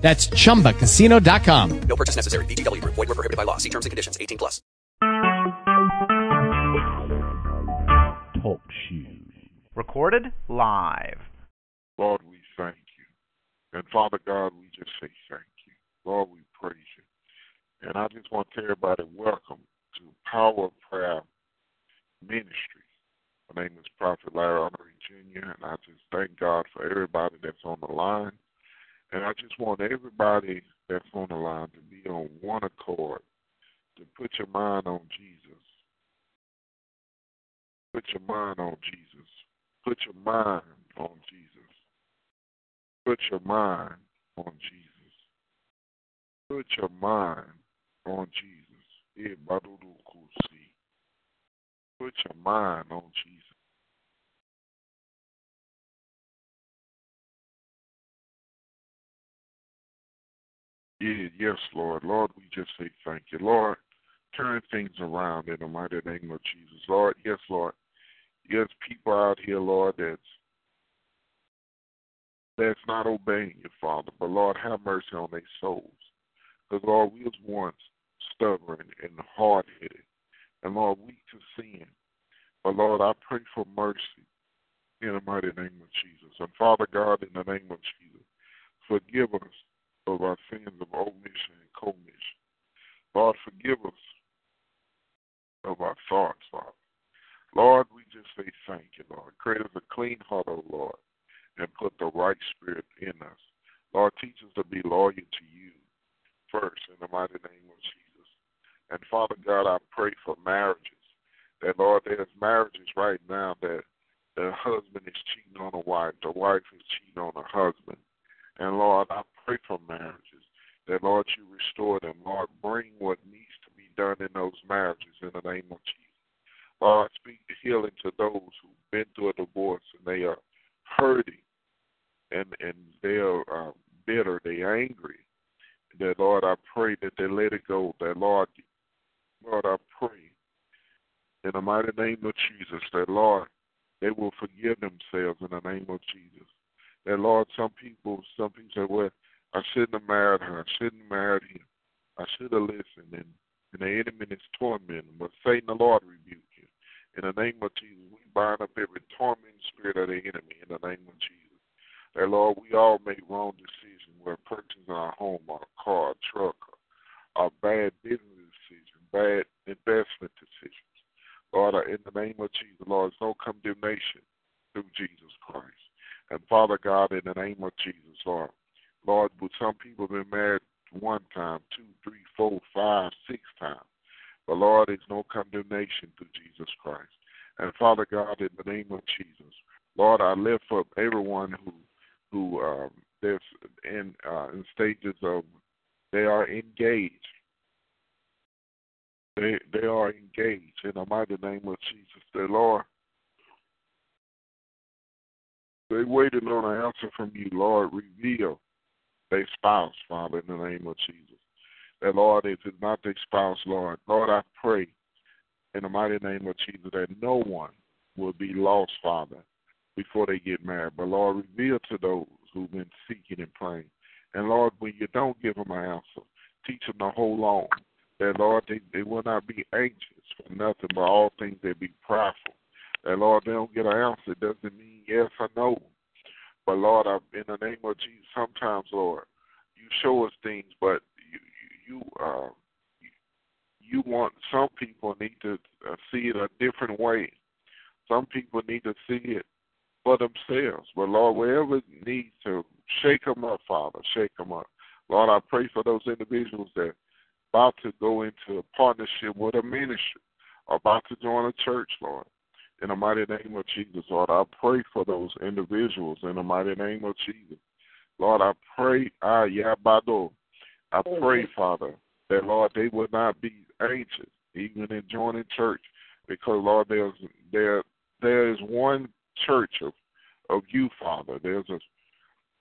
That's chumbacasino.com. No purchase necessary. VGW Group. Void were prohibited by law. See terms and conditions. 18 plus. Talk shoes. Recorded live. Lord, we thank you. And Father God, we just say thank you. Lord, we praise you. And I just want to tell everybody welcome to Power of Prayer Ministry. My name is Prophet Larry Honorary Jr., and I just thank God for everybody that's on the line. And I just want everybody that's on the line to be on one accord, to put your mind on Jesus. Put your mind on Jesus. Put your mind on Jesus. Put your mind on Jesus. Put your mind on Jesus. Put your mind on Jesus. Yeah, yes, Lord. Lord, we just say thank you. Lord, turn things around in the mighty name of Jesus. Lord, yes, Lord. Yes, people out here, Lord, that's that's not obeying you, Father. But Lord, have mercy on their souls. Because Lord, we was once stubborn and hard headed. And Lord, weak to sin. But Lord, I pray for mercy in the mighty name of Jesus. And Father God, in the name of Jesus, forgive us of our sins of omission and commission. Lord, forgive us of our thoughts, Father. Lord, we just say thank you, Lord. Create us a clean heart, O Lord, and put the right spirit in us. Lord, teach us to be loyal to you first in the mighty name of Jesus. And Father God, I pray for marriages. That Lord, there's marriages right now that the husband is cheating on the wife, the wife is cheating on the husband. And Lord, I pray for marriages that, Lord, you restore them. Lord, bring what needs to be done in those marriages in the name of Jesus. Lord, speak healing to those who've been through a divorce and they are hurting and and they are uh, bitter, they are angry. That Lord, I pray that they let it go. That Lord, Lord, I pray in the mighty name of Jesus that Lord, they will forgive themselves in the name of Jesus. That Lord, some people, some people say, well, I shouldn't have married her. I shouldn't have married him. I should have listened. And, and the enemy is tormenting. But Satan, the Lord rebuke you. In the name of Jesus, we bind up every tormenting spirit of the enemy in the name of Jesus. That, Lord, we all make wrong decisions. We're purchasing our home, our car, a truck, our bad business decisions, bad investment decisions. Lord, in the name of Jesus, Lord, there's no condemnation through Jesus Christ. And Father God, in the name of Jesus, Lord, Lord, with some people have been married one time, two, three, four, five, six times. But Lord, there's no condemnation through Jesus Christ. And Father God, in the name of Jesus, Lord, I lift up everyone who who um, there's in uh, in stages of they are engaged. They they are engaged in the mighty name of Jesus. The Lord, they waited on an answer from you, Lord. Reveal their spouse, Father, in the name of Jesus. That, Lord, if it's not their spouse, Lord, Lord, I pray in the mighty name of Jesus that no one will be lost, Father, before they get married. But, Lord, reveal to those who've been seeking and praying. And, Lord, when you don't give them an answer, teach them to hold on. That, Lord, they, they will not be anxious for nothing, but all things they be prideful. That, Lord, they don't get an answer. It doesn't mean yes or no. But Lord, I, in the name of Jesus, sometimes, Lord, you show us things, but you you uh, you want some people need to uh, see it a different way. Some people need to see it for themselves. But Lord, wherever needs to shake them up, Father, shake them up. Lord, I pray for those individuals that about to go into a partnership with a ministry, about to join a church, Lord in the mighty name of Jesus, Lord. I pray for those individuals in the mighty name of Jesus. Lord, I pray, ah, Yabado. I pray, Father, that, Lord, they would not be anxious, even in joining church, because Lord, there's there there is one church of of you, Father. There's a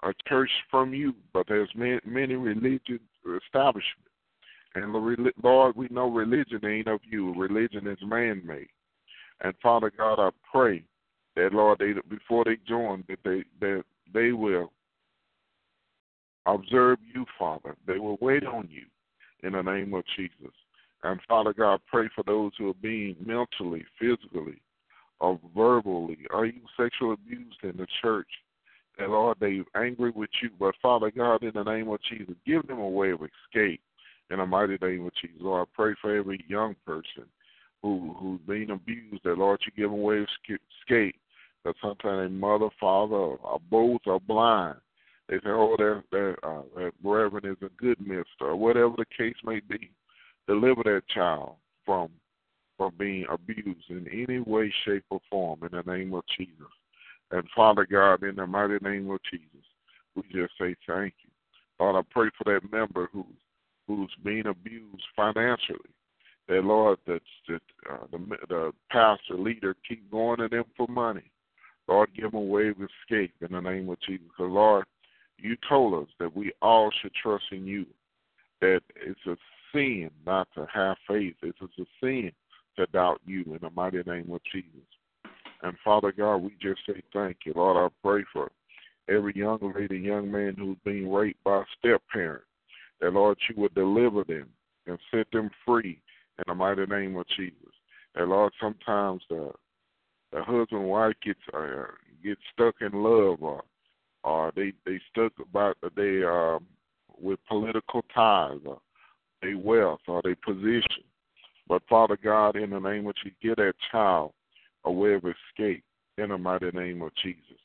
a church from you, but there's many, many religious establishments. And Lord, we know religion ain't of you. Religion is man-made. And Father God, I pray that Lord, they before they join, that they that they will observe you, Father. They will wait on you in the name of Jesus. And Father God, pray for those who are being mentally, physically, or verbally, or even sexually abused in the church. And Lord, they're angry with you. But Father God, in the name of Jesus, give them a way of escape in the mighty name of Jesus. Lord, I pray for every young person who who's being abused, that Lord, you give them a way of escape. That sometimes their mother, father, or both are blind. They say, oh, that, that, uh, that reverend is a good minister, or whatever the case may be. Deliver that child from from being abused in any way, shape, or form in the name of Jesus. And Father God, in the mighty name of Jesus, we just say thank you. Lord, I pray for that member who's who's being abused financially. That Lord, that, that uh, the the pastor leader keep going to them for money. Lord, give them a way of escape in the name of Jesus. Because Lord, you told us that we all should trust in you. That it's a sin not to have faith. It's a sin to doubt you in the mighty name of Jesus. And Father God, we just say thank you. Lord, I pray for every young lady, young man who's being raped by a step parent. That Lord, you would deliver them and set them free in the mighty name of Jesus. And Lord, sometimes the the husband and wife gets uh, get stuck in love or or they they stuck about they um with political ties or their wealth or their position. But Father God, in the name of Jesus, give that child a way of escape in the mighty name of Jesus.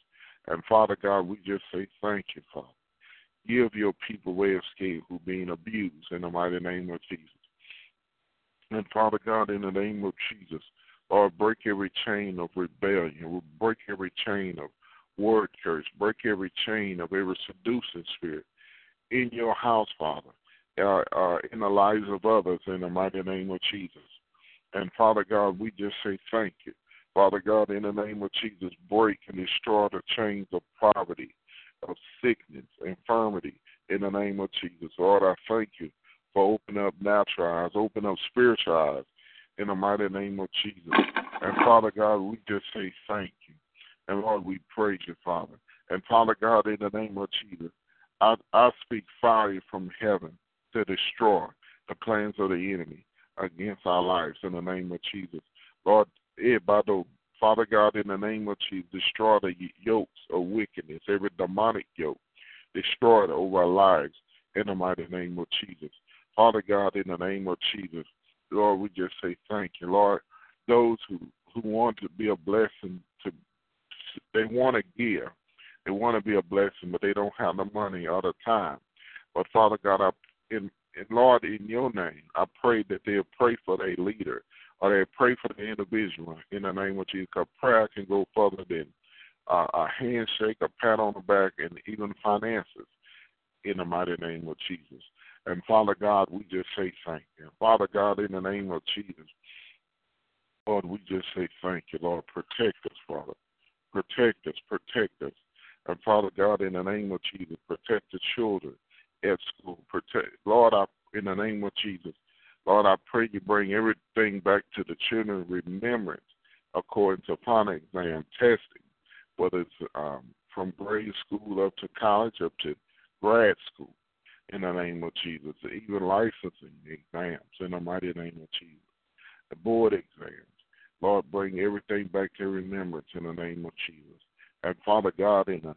And Father God, we just say thank you, Father. Give your people way of escape who being abused in the mighty name of Jesus. And Father God, in the name of Jesus, Lord, break every chain of rebellion, break every chain of word curse, break every chain of every seducing spirit in your house, Father, uh, uh, in the lives of others, in the mighty name of Jesus. And Father God, we just say thank you. Father God, in the name of Jesus, break and destroy the chains of poverty, of sickness, infirmity, in the name of Jesus. Lord, I thank you for opening up natural eyes, open up spiritual eyes, in the mighty name of Jesus. And Father God, we just say thank you. And Lord, we praise you, Father. And Father God, in the name of Jesus, I, I speak fire from heaven to destroy the plans of the enemy against our lives in the name of Jesus. Lord, eh, the Father God, in the name of Jesus, destroy the yokes of wickedness, every demonic yoke, destroy it over our lives in the mighty name of Jesus. Father God, in the name of Jesus, Lord, we just say thank you. Lord, those who, who want to be a blessing to they want to give. They want to be a blessing, but they don't have the money or the time. But Father God, I in, in Lord, in your name, I pray that they'll pray for their leader or they pray for the individual in the name of Jesus. Because prayer can go further than uh, a handshake, a pat on the back, and even finances in the mighty name of Jesus. And Father God, we just say thank you. Father God, in the name of Jesus, Lord, we just say thank you, Lord. Protect us, Father. Protect us, protect us. And Father God, in the name of Jesus, protect the children at school. Protect, Lord, I, in the name of Jesus, Lord, I pray you bring everything back to the children's remembrance according to final exam testing, whether it's um, from grade school up to college, up to grad school in the name of Jesus, even licensing exams in the mighty name of Jesus, the board exams. Lord, bring everything back to remembrance in the name of Jesus. And Father God, in the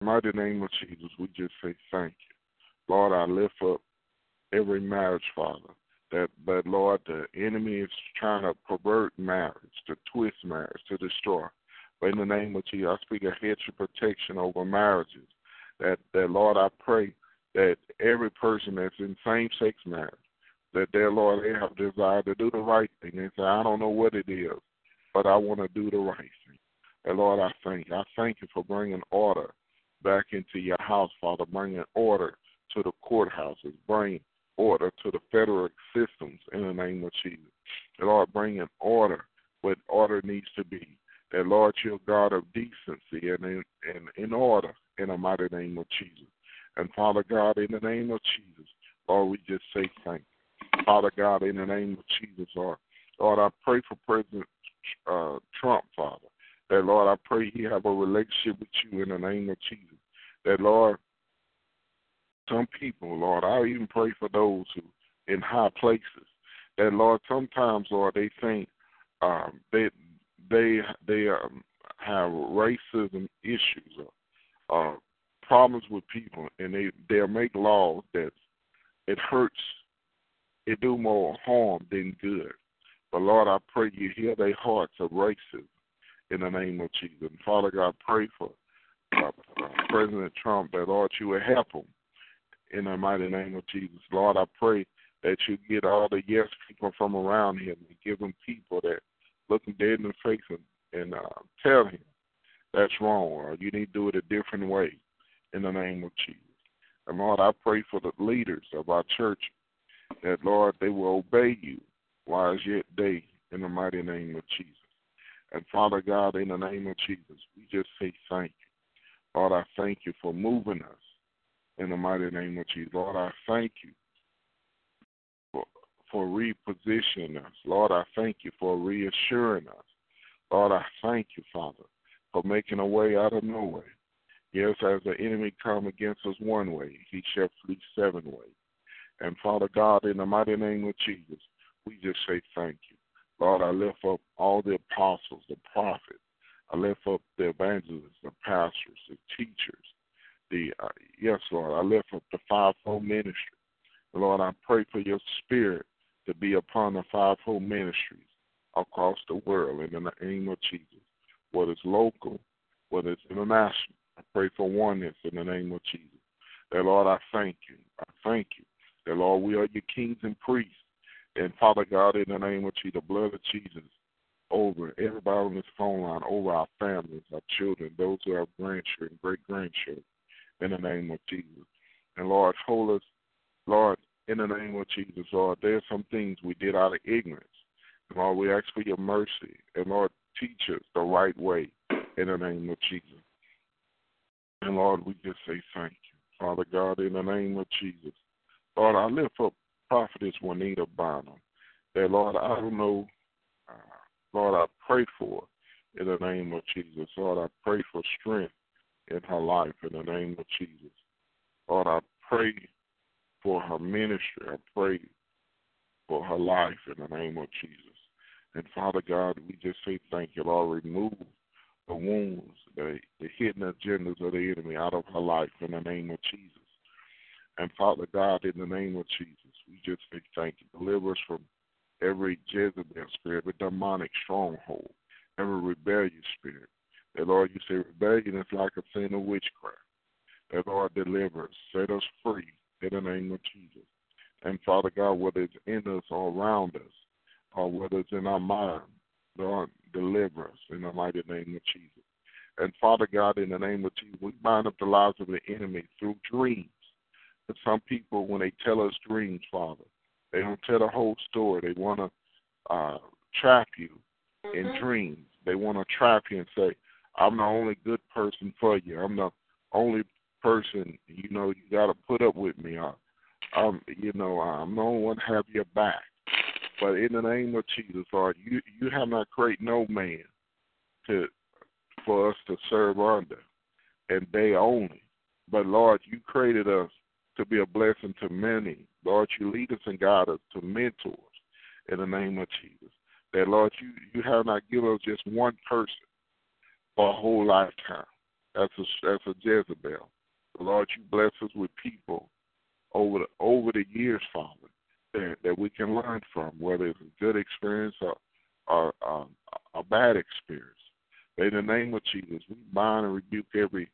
mighty name of Jesus, we just say thank you. Lord, I lift up every marriage, Father. That, but Lord, the enemy is trying to pervert marriage, to twist marriage, to destroy. But in the name of Jesus, I speak a hedge of protection over marriages that that Lord, I pray that every person that's in same sex marriage, that their Lord they have desire to do the right thing and say, I don't know what it is, but I want to do the right thing. And Lord, I thank you. I thank you for bringing order back into your house, Father, bringing order to the courthouses, bringing order to the federal systems in the name of Jesus. That Lord, bring in order what order needs to be. That Lord, you're God of decency and in, and in order in the mighty name of Jesus. And Father God, in the name of Jesus, Lord, we just say thank you. Father God, in the name of Jesus, Lord, Lord, I pray for President uh, Trump, Father. That Lord, I pray he have a relationship with you in the name of Jesus. That Lord, some people, Lord, I even pray for those who in high places. That Lord, sometimes, Lord, they think um, they they they um, have racism issues or uh, problems with people, and they they'll make laws that it hurts, it do more harm than good. But Lord, I pray you heal their hearts of racism in the name of Jesus. And Father God, pray for uh, uh, President Trump that Lord you will help him in the mighty name of Jesus. Lord, I pray that you get all the yes people from around him and give him people that look him dead in the face and, and uh, tell him that's wrong you need to do it a different way in the name of Jesus. And Lord, I pray for the leaders of our church that, Lord, they will obey you while as yet day in the mighty name of Jesus. And Father God, in the name of Jesus, we just say thank you. Lord, I thank you for moving us in the mighty name of Jesus. Lord, I thank you for, for repositioning us. Lord, I thank you for reassuring us. Lord, I thank you, Father, for making a way out of no way. Yes, as the enemy come against us one way, he shall flee seven ways. And Father God, in the mighty name of Jesus, we just say thank you. Lord, I lift up all the apostles, the prophets. I lift up the evangelists, the pastors, the teachers. The uh, yes, Lord, I lift up the fivefold ministry. Lord, I pray for your spirit to be upon the fivefold ministries across the world in the name of Jesus. Whether it's local, whether it's international, I pray for oneness in the name of Jesus. That Lord, I thank you. I thank you. That Lord, we are your kings and priests. And Father God, in the name of Jesus, the blood of Jesus over everybody on this phone line, over our families, our children, those who have grandchildren, great grandchildren, in the name of Jesus. And Lord, hold us, Lord, in the name of Jesus, Lord, there's some things we did out of ignorance. And Lord, we ask for your mercy. And Lord, teach us the right way in the name of Jesus. And Lord, we just say thank you. Father God, in the name of Jesus. Lord, I lift up prophetess Juanita Bynum. That Lord, I don't know, uh, Lord, I pray for in the name of Jesus. Lord, I pray for strength in her life in the name of Jesus. Lord, I pray for her ministry. I pray for her life in the name of Jesus. And Father God, we just say thank you, Lord. Remove the wounds, the, the hidden agendas of the enemy out of her life in the name of Jesus. And Father God, in the name of Jesus, we just say thank you. Deliver us from every Jezebel spirit, every demonic stronghold, every rebellious spirit. That Lord, you say rebellion is like a sin of witchcraft. That Lord, deliver us, set us free in the name of Jesus. And Father God, whether it's in us or around us, or whether it's in our mind, Lord, deliver us in the mighty name of Jesus. And Father God, in the name of Jesus, we bind up the lies of the enemy through dreams. But some people, when they tell us dreams, Father, they don't tell the whole story. They want to uh, trap you mm-hmm. in dreams. They want to trap you and say, I'm the only good person for you. I'm the only person, you know, you got to put up with me. I, I'm, you know, I'm the only one to have your back. But in the name of Jesus, Lord, you you have not created no man to for us to serve under, and they only. But Lord, you created us to be a blessing to many. Lord, you lead us and guide us to mentors in the name of Jesus. That Lord, you you have not given us just one person for a whole lifetime. That's a that's a Jezebel. Lord, you bless us with people over the over the years, Father, that, that we can learn from, whether it's a good experience or, or um, a bad experience. In the name of Jesus, we bind and rebuke every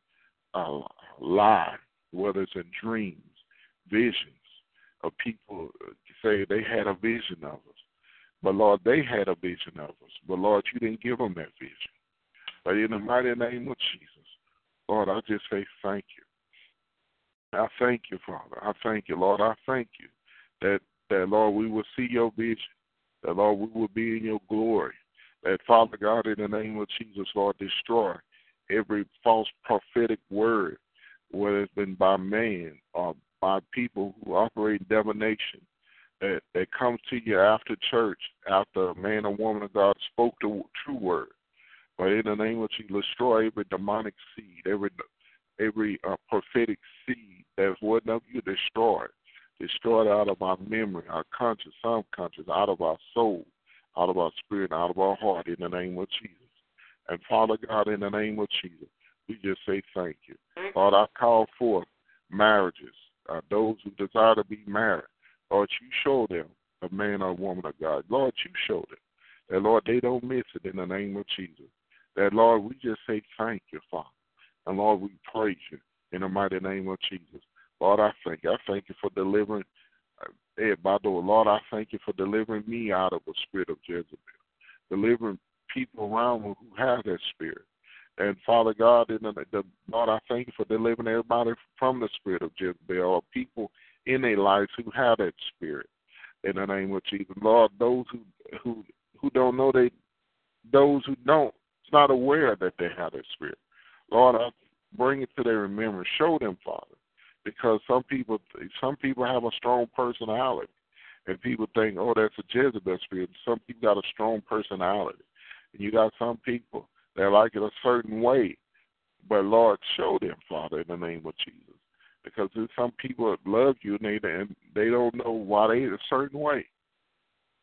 uh, lie, whether it's in dreams, visions of people say they had a vision of us. But Lord, they had a vision of us. But Lord, you didn't give them that vision. But in the mighty name of Jesus, Lord, I just say thank you. I thank you, Father. I thank you, Lord. I thank you that, that Lord, we will see your vision, that Lord, we will be in your glory, that Father God, in the name of Jesus, Lord, destroy every false prophetic word, whether it's been by man or by people who operate in divination, that, that comes to you after church, after a man or woman of God spoke the true word. But in the name of Jesus, destroy every demonic seed, every every uh, prophetic seed that's wasn't of you, destroy it. Destroy it out of our memory, our conscious, subconscious, out of our soul, out of our spirit, out of our heart, in the name of Jesus. And Father God, in the name of Jesus, we just say thank you. Lord, I call forth marriages, uh, those who desire to be married. Lord, you show them a man or woman of God. Lord, you show them that, Lord, they don't miss it in the name of Jesus. That, Lord, we just say thank you, Father. And, Lord, we praise you in the mighty name of Jesus. Lord, I thank you. I thank you for delivering uh, Bado. Lord, I thank you for delivering me out of the spirit of Jezebel, delivering people around me who have that spirit. And Father God, in the, the, Lord, I thank you for delivering everybody from the spirit of Jezebel, or people in their lives who have that spirit. In the name of Jesus, Lord, those who who who don't know they, those who don't, it's not aware that they have that spirit. Lord, I bring it to their remembrance. Show them, Father, because some people some people have a strong personality, and people think, oh, that's a Jezebel spirit. Some people got a strong personality, and you got some people that like it a certain way. But Lord, show them, Father, in the name of Jesus, because there's some people that love you and they and they don't know why they a certain way.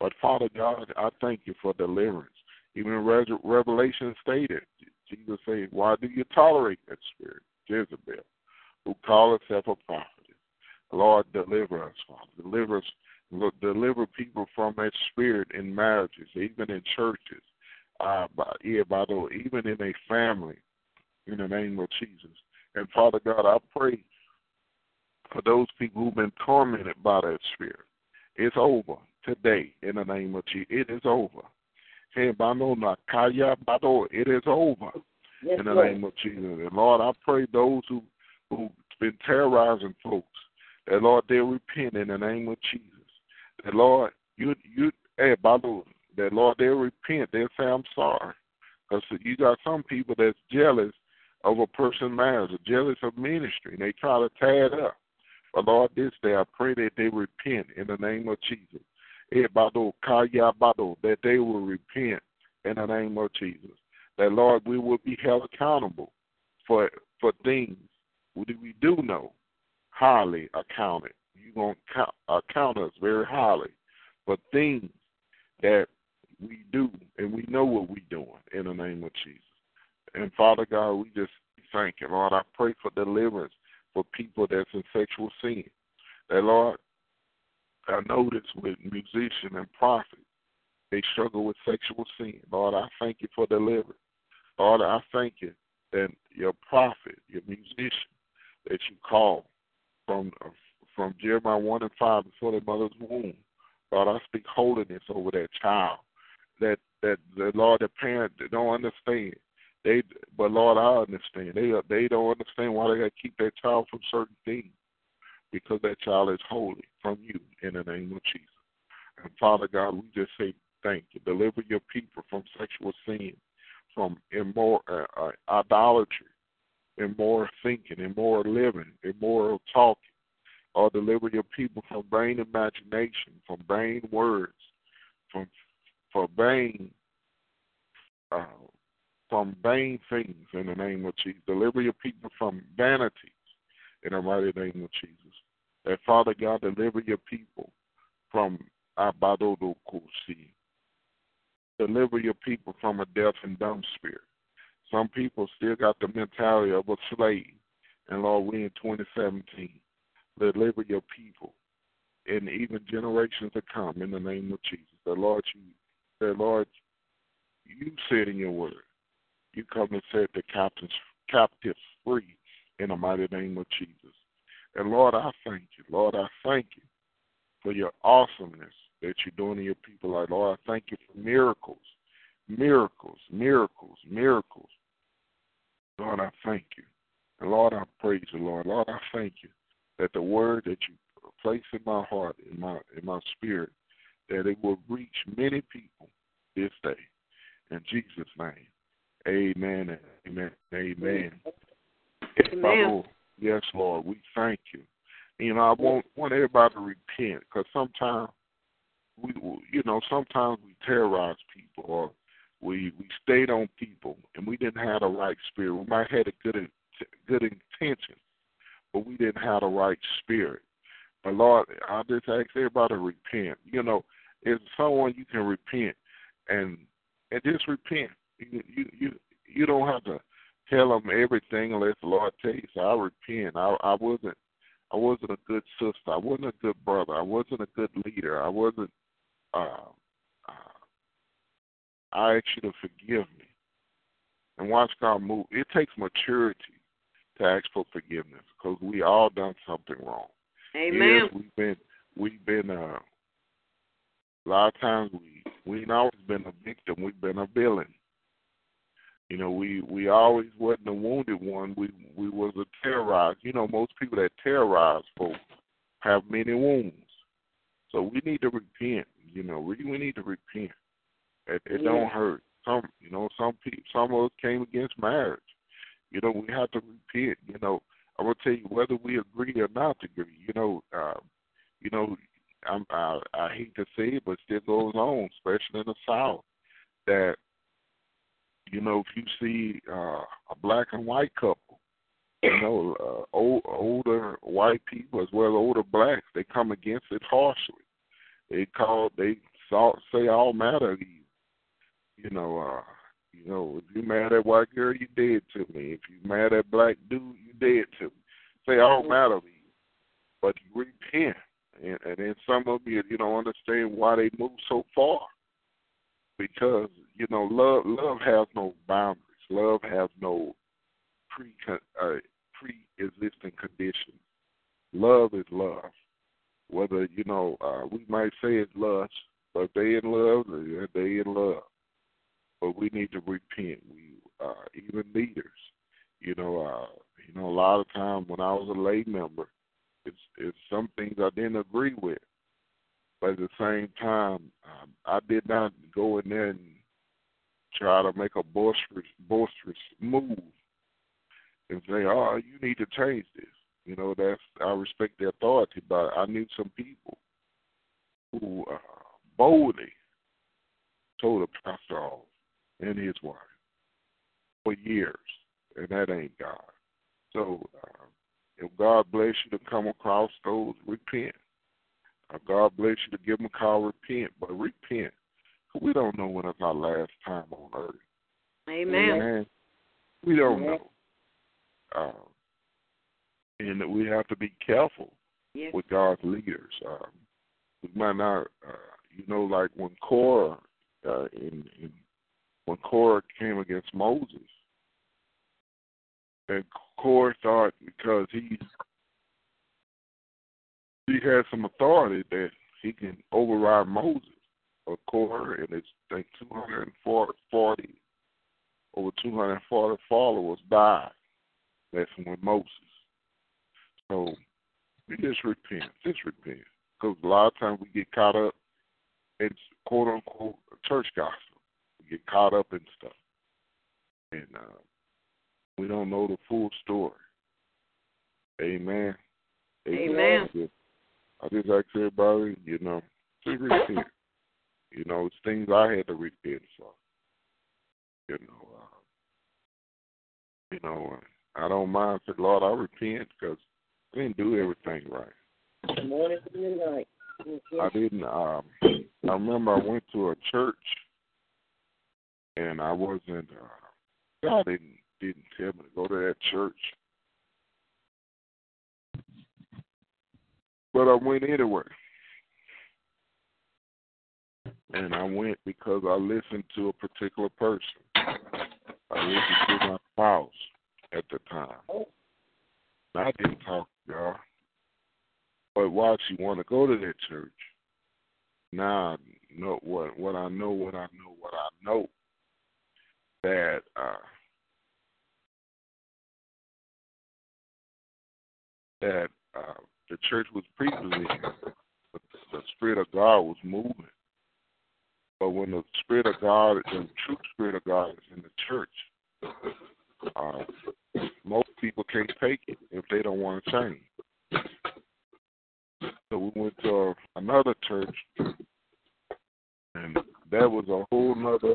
But Father God, I thank you for deliverance. Even in Revelation stated, Jesus said, Why do you tolerate that spirit, Jezebel, who call herself a prophet? Lord, deliver us, Father. Deliver us, deliver people from that spirit in marriages, even in churches, uh, by, yeah, by the, even in a family, in the name of Jesus. And Father God, I pray for those people who've been tormented by that spirit. It's over today in the name of Jesus. It is over. It is over yes, in the Lord. name of Jesus. And Lord, I pray those who who've been terrorizing folks, that Lord they repent in the name of Jesus. That Lord, you you hey Balu, that Lord they repent, they say I'm sorry. Because you got some people that's jealous of a person's marriage, jealous of ministry, and they try to tie it up. But Lord, this day I pray that they repent in the name of Jesus Bado Bado, that they will repent in the name of Jesus. That Lord, we will be held accountable for for things we do know, highly accounted. You're going to count, uh, account us very highly for things that we do and we know what we're doing in the name of Jesus. And Father God, we just thank you, Lord. I pray for deliverance for people that's in sexual sin. That Lord, I notice with musician and prophet, they struggle with sexual sin. Lord, I thank you for deliverance. Lord, I thank you that your prophet, your musician, that you call from from Jeremiah one and five before their mother's womb. Lord, I speak holiness over that child. That that the Lord, the parent they don't understand. They but Lord, I understand. They they don't understand why they got to keep that child from certain things because that child is holy from you in the name of Jesus. And Father God, we just say thank you. Deliver your people from sexual sin, from immoral uh, uh, idolatry, immoral thinking, immoral living, immoral talking. Or deliver your people from vain imagination, from vain words, from for vain uh, from vain things in the name of Jesus. Deliver your people from vanity in the mighty name of Jesus. That Father God, deliver your people from Abadodo Kusi. Deliver your people from a deaf and dumb spirit. Some people still got the mentality of a slave. And Lord, we in 2017, deliver your people and even generations to come in the name of Jesus. The Lord, you, the Lord, you said in your word, you come and set the captives, captives free in the mighty name of Jesus. And Lord, I thank you. Lord, I thank you for your awesomeness that you're doing in your people. Like, Lord, I thank you for miracles, miracles, miracles, miracles. Lord, I thank you. And Lord, I praise you, Lord. Lord, I thank you that the word that you place in my heart, in my in my spirit, that it will reach many people this day. In Jesus' name. Amen and amen. Amen. Amen. Yes, Lord, we thank you. You know, I want want everybody to repent because sometimes we, you know, sometimes we terrorize people or we we stayed on people and we didn't have the right spirit. We might have had a good good intention, but we didn't have the right spirit. But Lord, I just ask everybody to repent. You know, if someone you can repent and and just repent. You you you, you don't have to tell them everything unless the Lord tells you. So I repent. I I wasn't I wasn't a good sister. I wasn't a good brother. I wasn't a good leader. I wasn't. Uh, I ask you to forgive me, and watch God move. It takes maturity to ask for forgiveness because we all done something wrong. Amen. Yes, we've been we've been uh, a lot of times we we ain't always been a victim. We've been a villain. You know, we we always wasn't the wounded one. We we was a terrorized. You know, most people that terrorize folks have many wounds. So we need to repent. You know, we we need to repent. It, it Yeah. don't hurt. Some you know, some people some of us came against marriage. You know, we have to repent. You know, I'm gonna tell you whether we agree or not to agree. You know, uh, you know, I'm, I I hate to say it, but still goes on, especially in the South, that you know, if you see uh, a black and white couple, you know, uh, old, older white people as well as older blacks, they come against it harshly. They call, they saw, say all manner of. You know, uh, you know, if you mad at white girl, you dead to me. If you mad at black dude, you dead to me. Say all manner of evil, but you repent. And, and then some of you, you don't understand why they move so far because you know love love has no boundaries. Love has no pre uh, pre existing conditions. Love is love. Whether you know uh, we might say it's lust, but they in love, they in love. But we need to repent. We uh, even leaders, you know, uh, you know, a lot of times when I was a lay member, it's it's some things I didn't agree with. But at the same time, um, I did not go in there and try to make a boisterous, boisterous move and say, "Oh, you need to change this." You know, that's I respect the authority, but I knew some people who uh, boldly told a pastor off and his wife for years, and that ain't God. So, uh, if God bless you to come across those, repent. Uh, God bless you to give them a call, repent, but repent. We don't know when it's our last time on earth. Amen. Amen. We don't Amen. know. Um, and that we have to be careful Yes. with God's leaders. Um, we might not, uh, you know, like when Korah, uh, in, in when Korah came against Moses, and Korah thought because he he had some authority that he can override Moses or Korah, and it's I think 240, over 240 followers died. That's when Moses. So we just repent, just repent, because a lot of times we get caught up in quote unquote church gospel. We get caught up in stuff, and uh, we don't know the full story. Amen. Amen. I just, I just ask everybody, you know, to repent. You know, it's things I had to repent for. You know, uh, you know, I don't mind Said Lord, I repent because I didn't do everything right. Good morning to midnight. I didn't. Um, I remember I went to a church, and I wasn't. Uh, God didn't didn't tell me to go to that church, but I went anyway. And I went because I listened to a particular person. I listened to my spouse at the time. And I didn't talk to y'all. But why she want to go to that church? Now I know what what I know, what I know, what I know. That uh, that uh, the church was the, the Spirit of God was moving. But when the Spirit of God, the true Spirit of God is in the church, uh, most people can't take it if they don't want to change. So we went to another church, and that was a whole nother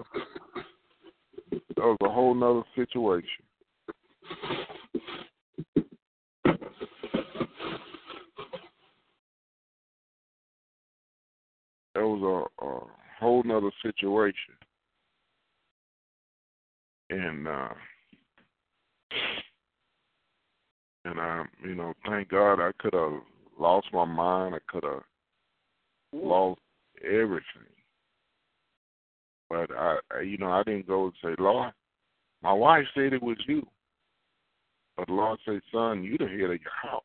that was a whole nother situation. That was a, a whole nother situation. And uh and I you know, thank God I could have lost my mind, I could have lost everything. But I, you know, I didn't go and say, Lord, my wife said it was you. But Lord said, Son, you the head of your house.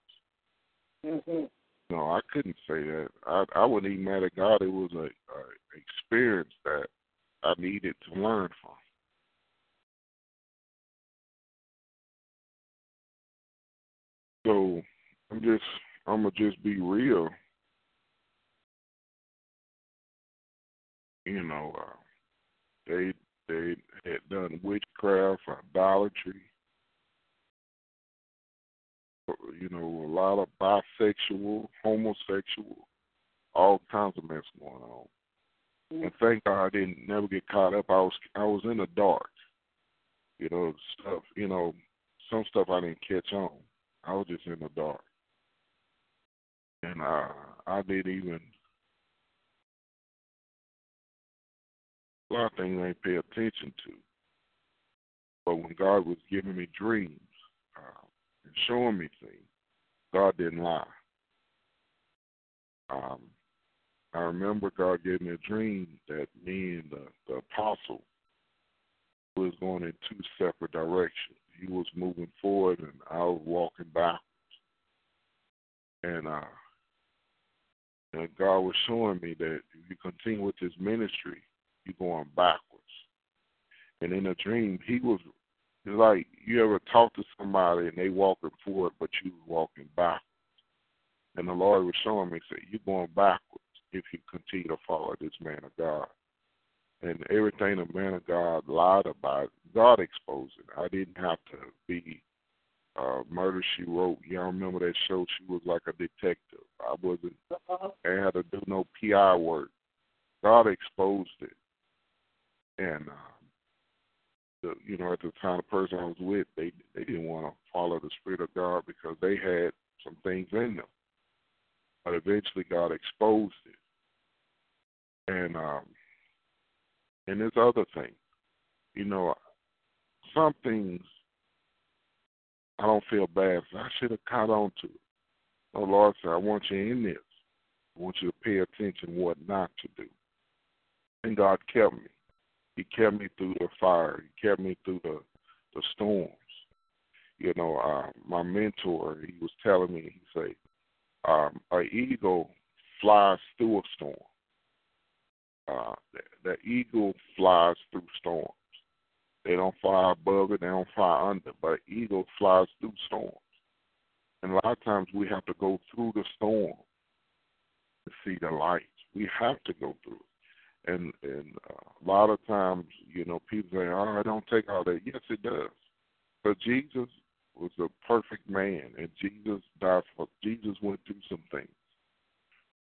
Mhm. No, I couldn't say that. I I wasn't even mad at God. It was a, a experience that I needed to learn from. So I'm just I'm gonna just be real. You know, uh, they they had done witchcraft, idolatry. You know, a lot of bisexual, homosexual, all kinds of mess going on. Mm. And thank God I didn't never get caught up. I was I was in the dark. You know, stuff you know, some stuff I didn't catch on. I was just in the dark. And I I didn't even lot of things I didn't pay attention to. But when God was giving me dreams uh, and showing me things, God didn't lie. Um, I remember God gave me a dream that me and the, the apostle was going in two separate directions. He was moving forward and I was walking backwards. And uh and God was showing me that if you continue with this ministry, you're going backwards. And in a dream he was like you ever talk to somebody and they walking forward but you walking backwards. And the Lord was showing me, say, You're going backwards if you continue to follow this man of God. And everything the man of God lied about, God exposed it. I didn't have to be uh murder she wrote. Y'all remember that show? She was like a detective. I wasn't. I had to do no PI work. God exposed it. And um the you know, at the time the person I was with, they they didn't want to follow the Spirit of God because they had some things in them. But eventually God exposed it. And um and there's other things. You know, some things I don't feel bad. I should have caught on to it. Oh Lord said, I want you in this. I want you to pay attention what not to do. And God kept me. He kept me through the fire. He kept me through the the storms. You know, uh, my mentor, he was telling me, he said, um, an eagle flies through a storm. Uh, the, the eagle flies through storms. They don't fly above it, they don't fly under, but eagle flies through storms. And a lot of times we have to go through the storm to see the light. We have to go through it. And and uh, a lot of times, you know, people say, "Oh, I don't take all that." Yes, it does. But Jesus was a perfect man, and Jesus died for. Jesus went through some things.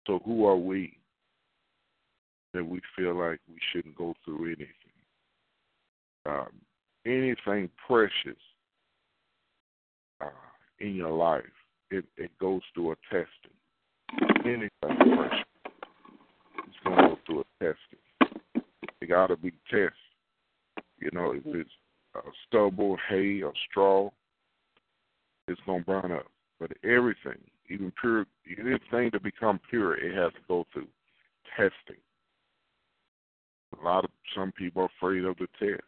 So who are we that we feel like we shouldn't go through anything? Um, anything precious uh, in your life, it, it goes through a testing. Anything precious, to go through a testing. It got to be tested. You know, if it's uh, stubble, hay, or straw, it's going to burn up. But everything, even pure, anything to become pure, it has to go through testing. A lot of some people are afraid of the test.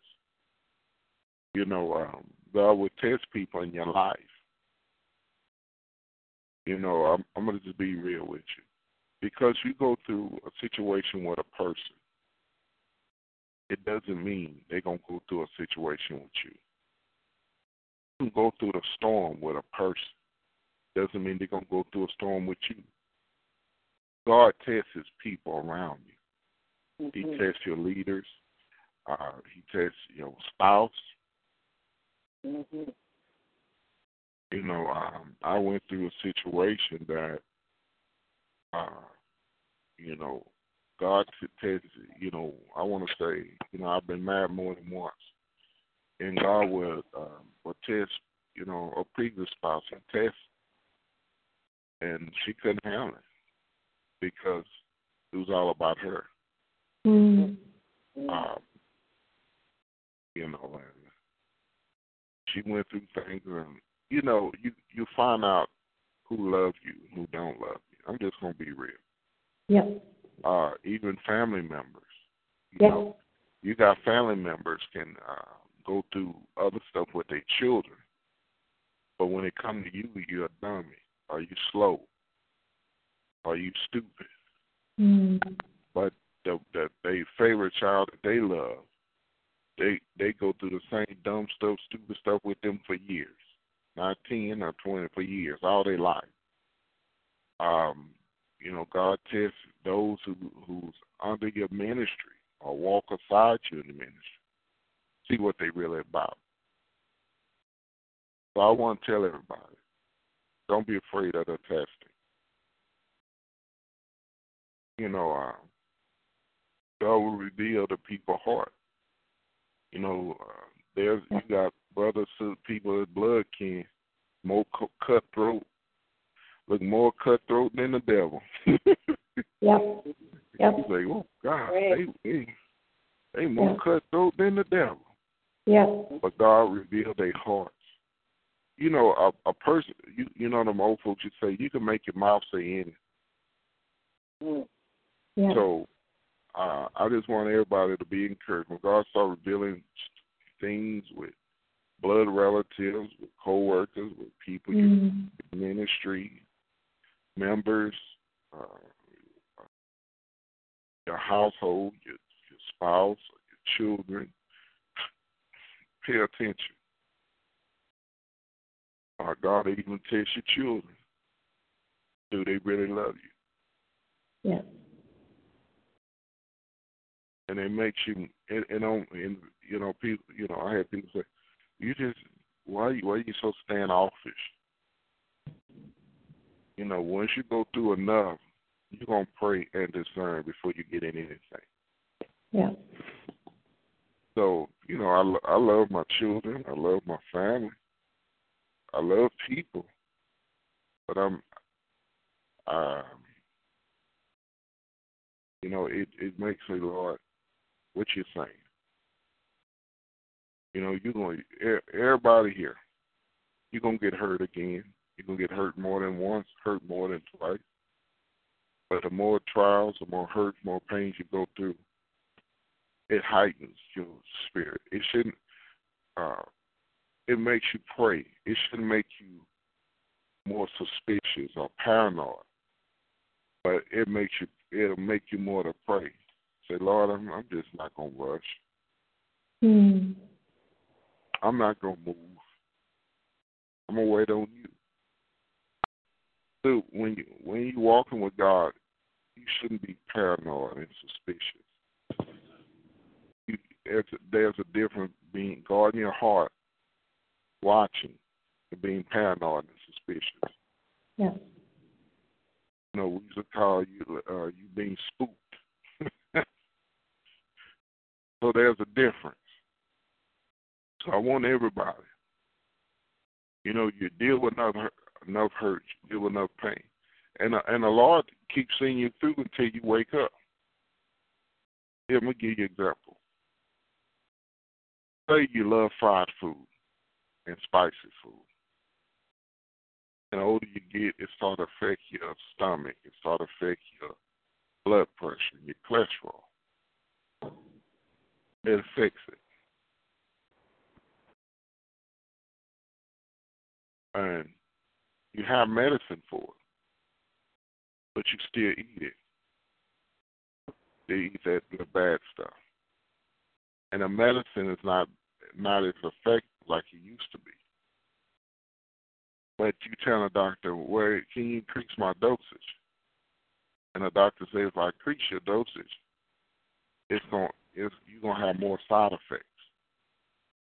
You know, um, God will test people in your life. You know, I'm, I'm going to just be real with you. Because you go through a situation with a person, it doesn't mean they're going to go through a situation with you. You can go through the storm with a person, doesn't mean they're gonna go through a storm with you. God tests his people around you. He Mhm. tests your leaders. Uh, he tests your spouse. Mhm. You know, um, I went through a situation that, uh, you know, God tests. You know, I want to say, you know, I've been married more than once, and God will um, will test. You know, a previous spouse and test, and she couldn't handle it because it was all about her. Mm. Um, you know, and she went through things, and you know, you you find out who loves you and who don't love you. I'm just gonna be real. Yep. Uh, even family members. You Yep. know, you got family members can uh, go through other stuff with their children, but when it comes to you, you're a dummy. Are you slow? Are you stupid? Mm. but the the they favorite child that they love, they they go through the same dumb stuff, stupid stuff with them for years, not ten or twenty for years, all their life. Um, you know, God tests those who who's under your ministry or walk aside you in the ministry, see what they really about. So I want to tell everybody, don't be afraid of the testing. You know, uh, God will reveal the people's heart. You know, uh, there's you got brothers, people with blood kin, more cutthroat, look more cutthroat than the devil. Yep. Yep. You say, oh God, they they they more Yeah. cutthroat than the devil. Yep. But God revealed their hearts. You know, a a person, you you know, them old folks you say you can make your mouth say anything. Yep. So uh, I just want everybody to be encouraged. When God start revealing things with blood relatives, with co-workers, with people you Mm. ministry members, uh, your household, your, your spouse, your children, pay attention. Uh, God even test your children. Do they really love you? Yes. and it makes you and and, on, and you know people you know I had people say you just why you why you so standoffish you know once you go through enough you're gonna pray and discern before you get in anything Yeah. so you know I lo- I love my children I love my family I love people but I'm um you know it it makes me Lord what you saying You know, you're going to everybody here. You're gonna get hurt again. You're gonna get hurt more than once, hurt more than twice. But the more trials, the more hurt, more pains you go through, it heightens your spirit. It shouldn't. Uh, it makes you pray. It shouldn't make you more suspicious or paranoid. But it makes you. It'll make you more to pray. Say, Lord, I'm, I'm just not gonna rush. Mm. I'm not gonna move. I'm gonna wait on you. So when you when you walking with God, you shouldn't be paranoid and suspicious. You, there's a, there's a difference being guarding your heart, watching, and being paranoid and suspicious. Yes. You know, we used to call you uh, you being spooked. so there's a difference. So I want everybody. You know, you deal with hurt, enough hurt, with enough pain, and uh, and the Lord keeps seeing you through until you wake up. Here, let me give you an example. Say you love fried food and spicy food. And the older you get, it start to affect your stomach. It start to affect your blood pressure, your cholesterol. It affects it. and you have medicine for it, but you still eat it. They eat that the bad stuff, and the medicine is not not as effective like it used to be. but you tell a doctor, well, can you increase my dosage? And the doctor says, if I increase your dosage, it's going it's you're gonna have more side effects.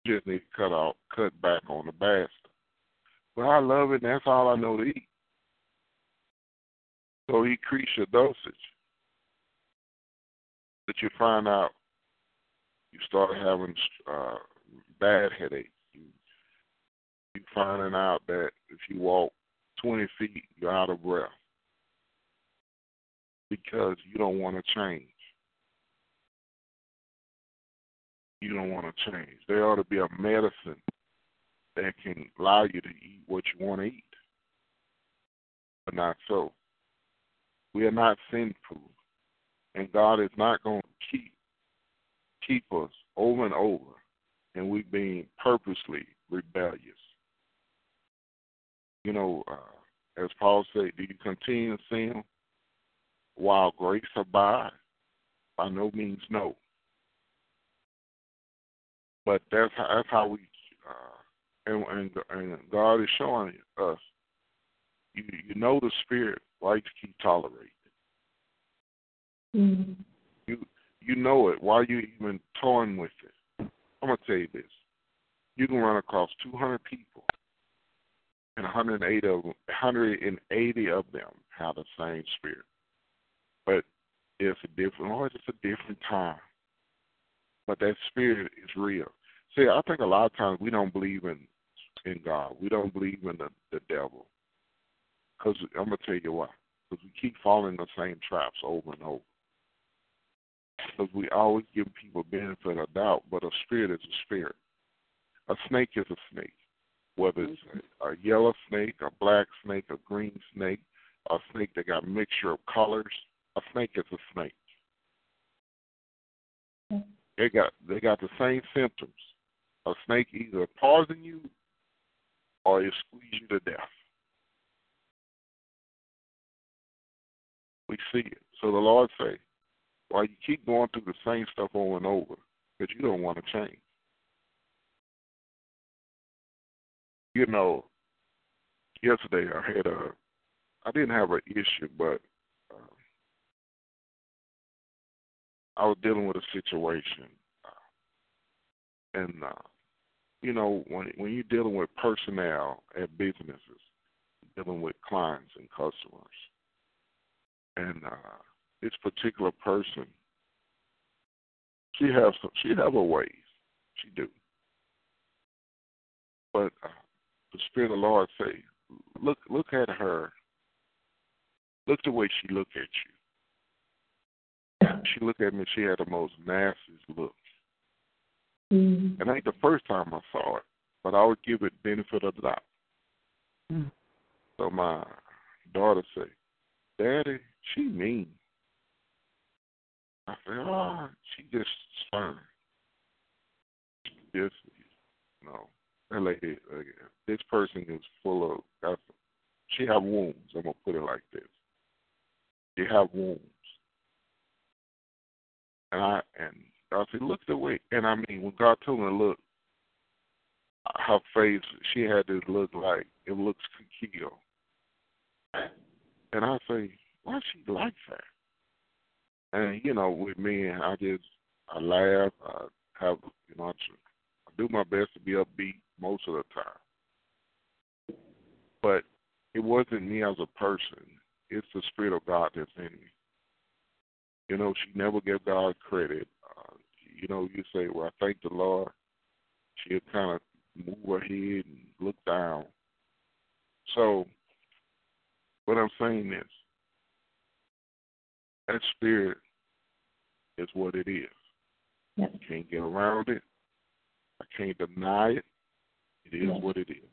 You just need to cut out cut back on the bad stuff. Well, I love it and that's all I know to eat. So increase your dosage. But you find out you start having uh, bad headaches. You you finding out that if you walk 20 feet, you're out of breath because you don't want to change. You don't want to change. There ought to be a medicine that can allow you to eat what you want to eat, but not so. We are not sinful, and God is not going to keep keep us over and over, and we being purposely rebellious. You know, uh, as Paul said, do you continue to sin while grace abide? By no means, no. But that's how, that's how we, and, and and God is showing us. You you know the Spirit likes to keep tolerating. Mm-hmm. You you know it. Why are you even toying with it? I'm gonna tell you this. You can run across 200 people, and 180 of them, 180 of them have the same spirit, but it's a different. Or it's a different time. But that spirit is real. See, I think a lot of times we don't believe in in God. We don't believe in the the devil. Because I'm gonna tell you why. Because we keep falling the same traps over and over because we always give people benefit of doubt, but a spirit is a spirit. A snake is a snake, whether it's mm-hmm. a, a yellow snake, a black snake, a green snake, a snake that got a mixture of colors. A snake is a snake. Mm-hmm. They got they got the same symptoms. A snake either poison you or it squeeze you to death. We see it. So the Lord say, while you keep going through the same stuff over and over, because you don't want to change. You know, yesterday I had a, I didn't have an issue, but uh, I was dealing with a situation, uh, and uh, you know, when when you're dealing with personnel at businesses, dealing with clients and customers, and uh, this particular person, she has some, she have her ways, she do. But uh, the Spirit of the Lord say, look look at her. Look the way she look at you. She looked at me. She had the most nastiest look. Mm-hmm. And ain't the first time I saw it, but I would give it benefit of the doubt. Mm. So my daughter say, "Daddy, she mean." I said, "Oh, she just stern." Just, you know, that lady, uh, this person is full of. That's, she have wounds. I'm gonna put it like this. She have wounds, and I and I said, look the way. And I mean, when God told me to look, her face, she had this look like it looks to kill. And I say, why she like that? And you know, with me, I just I laugh. I have you know, I, I do my best to be upbeat most of the time. But it wasn't me as a person. It's the spirit of God that's in me. You know, she never gave God credit. You know, you say, "Well, I thank the Lord." She'll kind of move her head and look down. So, what I'm saying is, that spirit is what it is. Yep. You can't get around it. I can't deny it. It is Yes. what it is.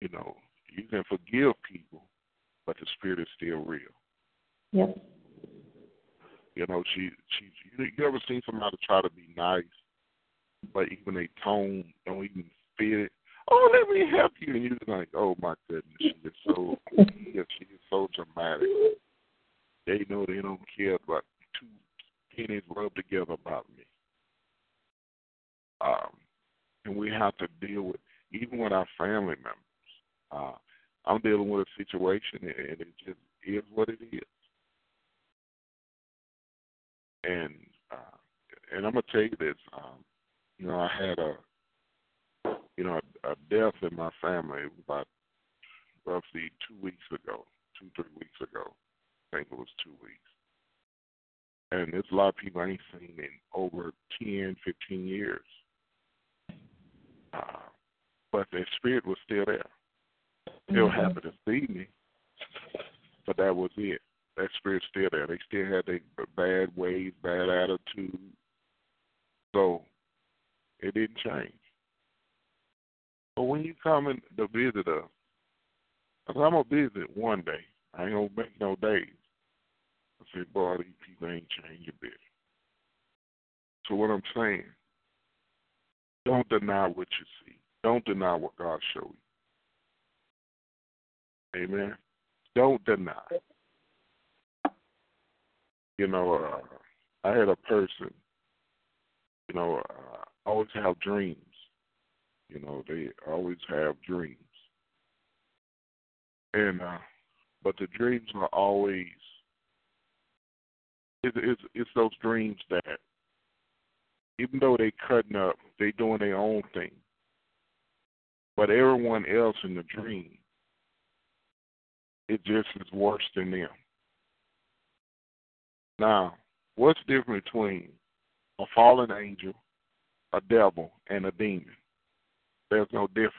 You know, you can forgive people, but the spirit is still real. Yep. You know, she she you, ever seen somebody try to be nice, but even their tone don't even fit it. Oh, let me help you, and you're like, oh my goodness, she is so yeah, she is so dramatic. They know they don't care about two pennies rubbed together about me. Um, and we have to deal with even with our family members. Uh, I'm dealing with a situation, and it just is what it is. And uh, and I'm gonna tell you this. Um, you know, I had a you know a, a death in my family about roughly two weeks ago, two three weeks ago. I think it was two weeks. And there's a lot of people I ain't seen in over 10, 15 years. Uh, but their spirit was still there. Still Mm-hmm. happened to see me, but that was it. That spirit's still there. They still had their bad ways, bad attitude. So it didn't change. But when you come in to visit us, I said, I'm gonna visit one day. I ain't gonna make no days. I said, boy, these people ain't changed a bit. So what I'm saying, don't deny what you see. Don't deny what God showed you. Amen. Don't deny. You know, uh, I had a person, you know, uh, always have dreams. You know, they always have dreams. And uh but the dreams are always it, it's it's those dreams that even though they cutting up, they doing their own thing. But everyone else in the dream, it just is worse than them. Now, what's the difference between a fallen angel, a devil, and a demon? There's no difference.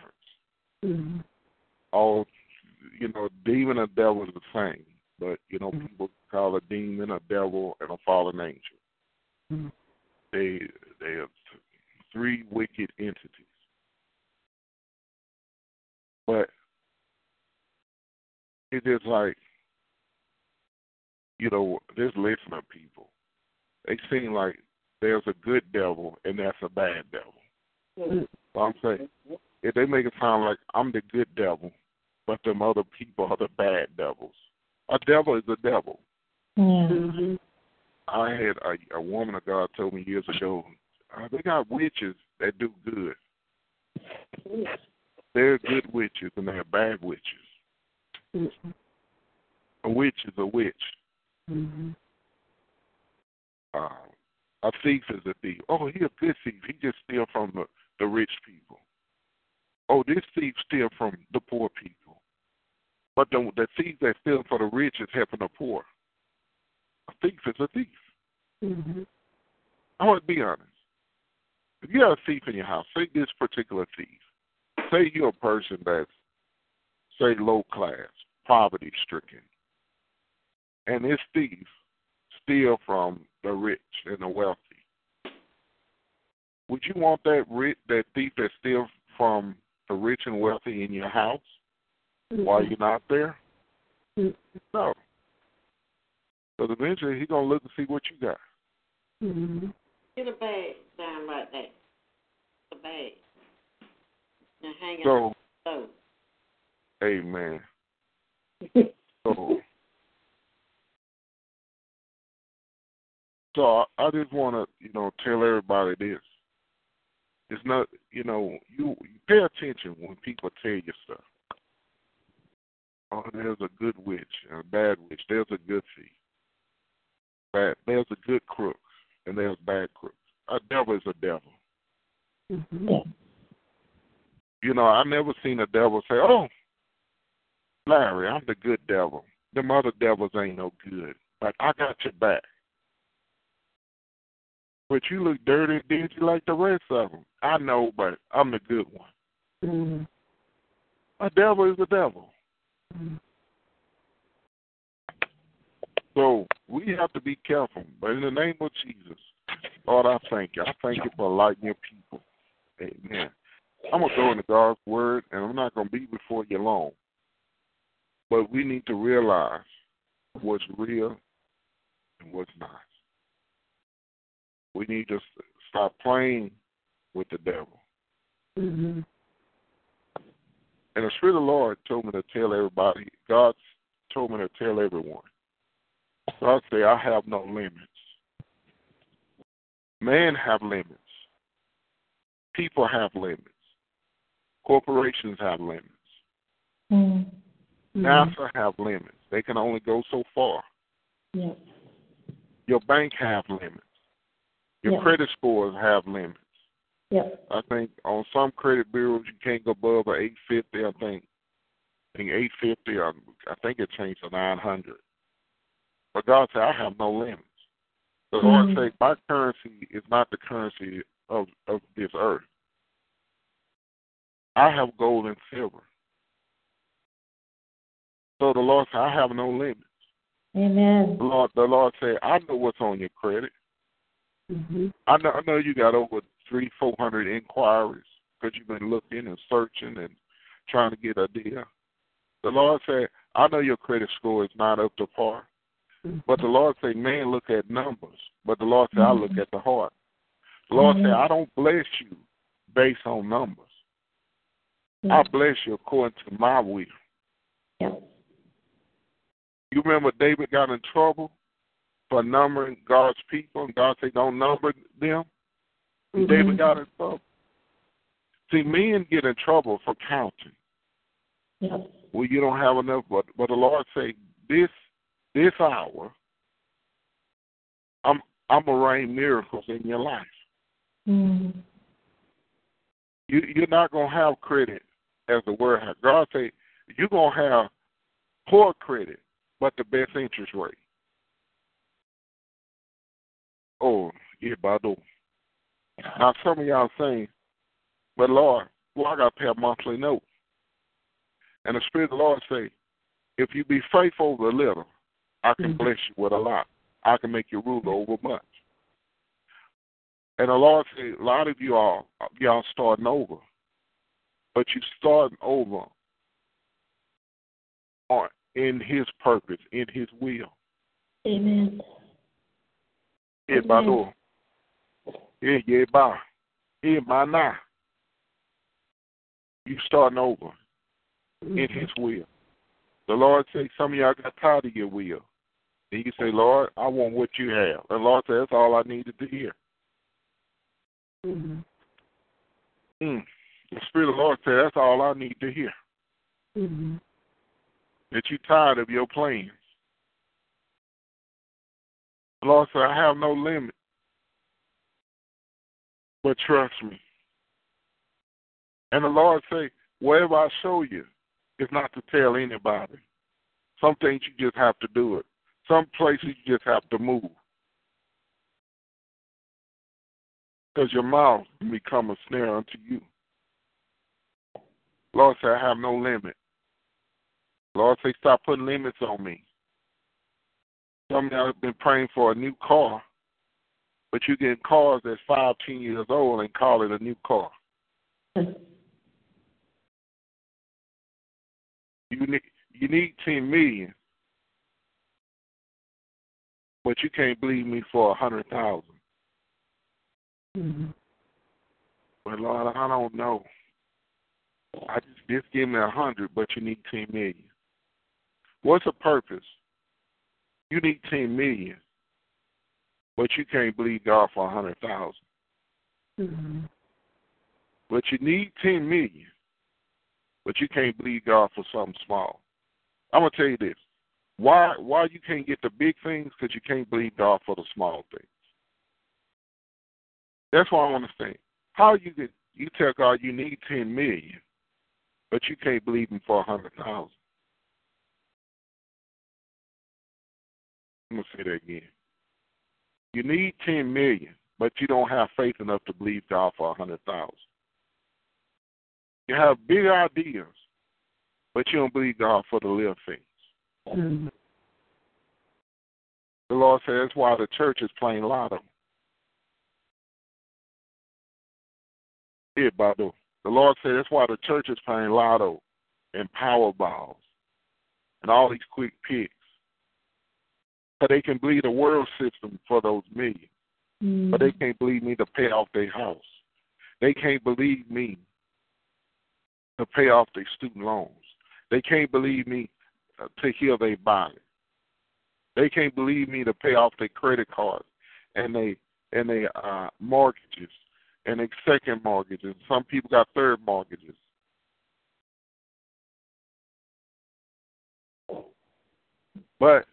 Mm-hmm. All you know, demon and devil is the same. But, you know, people call a demon a devil and a fallen angel. Mhm. They they are th- three wicked entities. But it is like you know, this listener people, they seem like there's a good devil and that's a bad devil. So I'm saying if they make it sound like I'm the good devil, but them other people are the bad devils. A devil is a devil. Yeah. Mm-hmm. I had a, a woman of God told me years ago, uh, they got witches that do good. They're good witches and they're bad witches. Mm-hmm. A witch is a witch. Mm-hmm. Uh, a thief is a thief. Oh, he a good thief. He just steal from the, the rich people. Oh, this thief steal from the poor people. But the, the thief that steals for the rich is helping the poor. A thief is a thief. Mm-hmm. I want to be honest. If you have a thief in your house, say this particular thief. Say you're a person that's, say, low class, poverty stricken, and this thief steal from the rich and the wealthy. Would you want that rich, that thief that steals from the rich and wealthy in your house while you're not there? Mhm. No. Because eventually he's gonna look and see what you got. Mm-hmm. Get a bag down right there. A bag. Now hang it So, on the stove. amen. So, so I, I just want to, you know, tell everybody this. It's not, you know, you, you pay attention when people tell you stuff. Oh, there's a good witch and a bad witch. There's a good thief. Bad. There's a good crook and there's bad crooks. A devil is a devil. Mm-hmm. You know, I never seen a devil say, "Oh, Larry, I'm the good devil. Them other devils ain't no good, but I got your back." But you look dirty and dingy like the rest of them. I know, but I'm the good one. Mm-hmm. A devil is a devil. So we have to be careful. But in the name of Jesus, Lord, I thank you. I thank you for lighting your people. Amen. I'm going to go into God's word, and I'm not going to be before you long. But we need to realize what's real and what's not. We need to stop playing with the devil. Mm-hmm. And the Spirit of the Lord told me to tell everybody, God told me to tell everyone. God say, I have no limits. Man have limits. People have limits. Corporations have limits. Mm. NASA have limits. They can only go so far. Yes. Your bank have limits. Your Yeah. credit scores have limits. Yep. I think on some credit bureaus you can't go above a eight fifty. I think. I think eight fifty. I, I think it changed to nine hundred. But God said, I have no limits. The Lord Mhm. said, my currency is not the currency of of this earth. I have gold and silver. So the Lord said, I have no limits. Amen. The Lord, the Lord said, I know what's on your credit. Mm-hmm. I know, I know you got over three, four hundred inquiries because you've been looking and searching and trying to get a deal. The Lord said, I know your credit score is not up to par, mm-hmm. but the Lord said, man, look at numbers. But the Lord said, I look mm-hmm. at the heart. The Lord said, mm-hmm. I don't bless you based on numbers. I bless you according to my will. You remember David got in trouble for numbering God's people, and God said, don't number them? And David got in trouble. See, men get in trouble for counting. Well, you don't have enough, but but the Lord say this this hour, I'm I'm gonna rain miracles in your life. Mm. You you're not gonna have credit as the word has. God say you're gonna have poor credit, but the best interest rate. Oh, yeah, Badu. Now some of y'all saying, but Lord, well I gotta pay a monthly note. And the Spirit of the Lord say, if you be faithful over a little, I can mm-hmm. bless you with a lot. I can make you ruler over much. And the Lord say, a lot of you all, y'all starting over, but you starting over on in His purpose, in His will. Amen. Yeah, by door. Yeah, yeah, by. Yeah, by. You starting over in His will. The Lord say, some of y'all got tired of your will. And you say, Lord, I want what you have. And the Lord said, that's all I needed to hear. Mm-hmm. Mm. The Spirit of the Lord said, that's all I need to hear. Mm-hmm. That you're tired of your plans. Lord said, I have no limit. But trust me. And the Lord say, wherever I show you, it's not to tell anybody. Some things you just have to do it. Some places you just have to move. Because your mouth can become a snare unto you. Lord said, I have no limit. Lord say, stop putting limits on me. Some of y'all have been praying for a new car, but you get cars that's five, ten years old and call it a new car. You need you need ten million, but you can't believe me for a hundred thousand. Mm-hmm. But Lord, I don't know. I just just give me a hundred, but you need ten million. What's the purpose? You need ten million, but you can't believe God for a hundred thousand. Mm-hmm. But you need ten million, but you can't believe God for something small. I'm gonna tell you this: why why you can't get the big things? Because you can't believe God for the small things. That's what I want to say. How you get you tell God you need ten million, but you can't believe Him for a hundred thousand. I'm gonna say that again. You need ten million, but you don't have faith enough to believe God for a hundred thousand. You have big ideas, but you don't believe God for the little things. Mm-hmm. The Lord says that's why the church is playing lotto. Yeah, Bado. The Lord said that's why the church is playing lotto and Powerballs and all these quick picks. So they can bleed the world system for those millions. Mm. But they can't believe me to pay off their house. They can't believe me to pay off their student loans. They can't believe me uh, to heal their body. They can't believe me to pay off their credit cards and they and they uh, mortgages and their second mortgages. Some people got third mortgages. But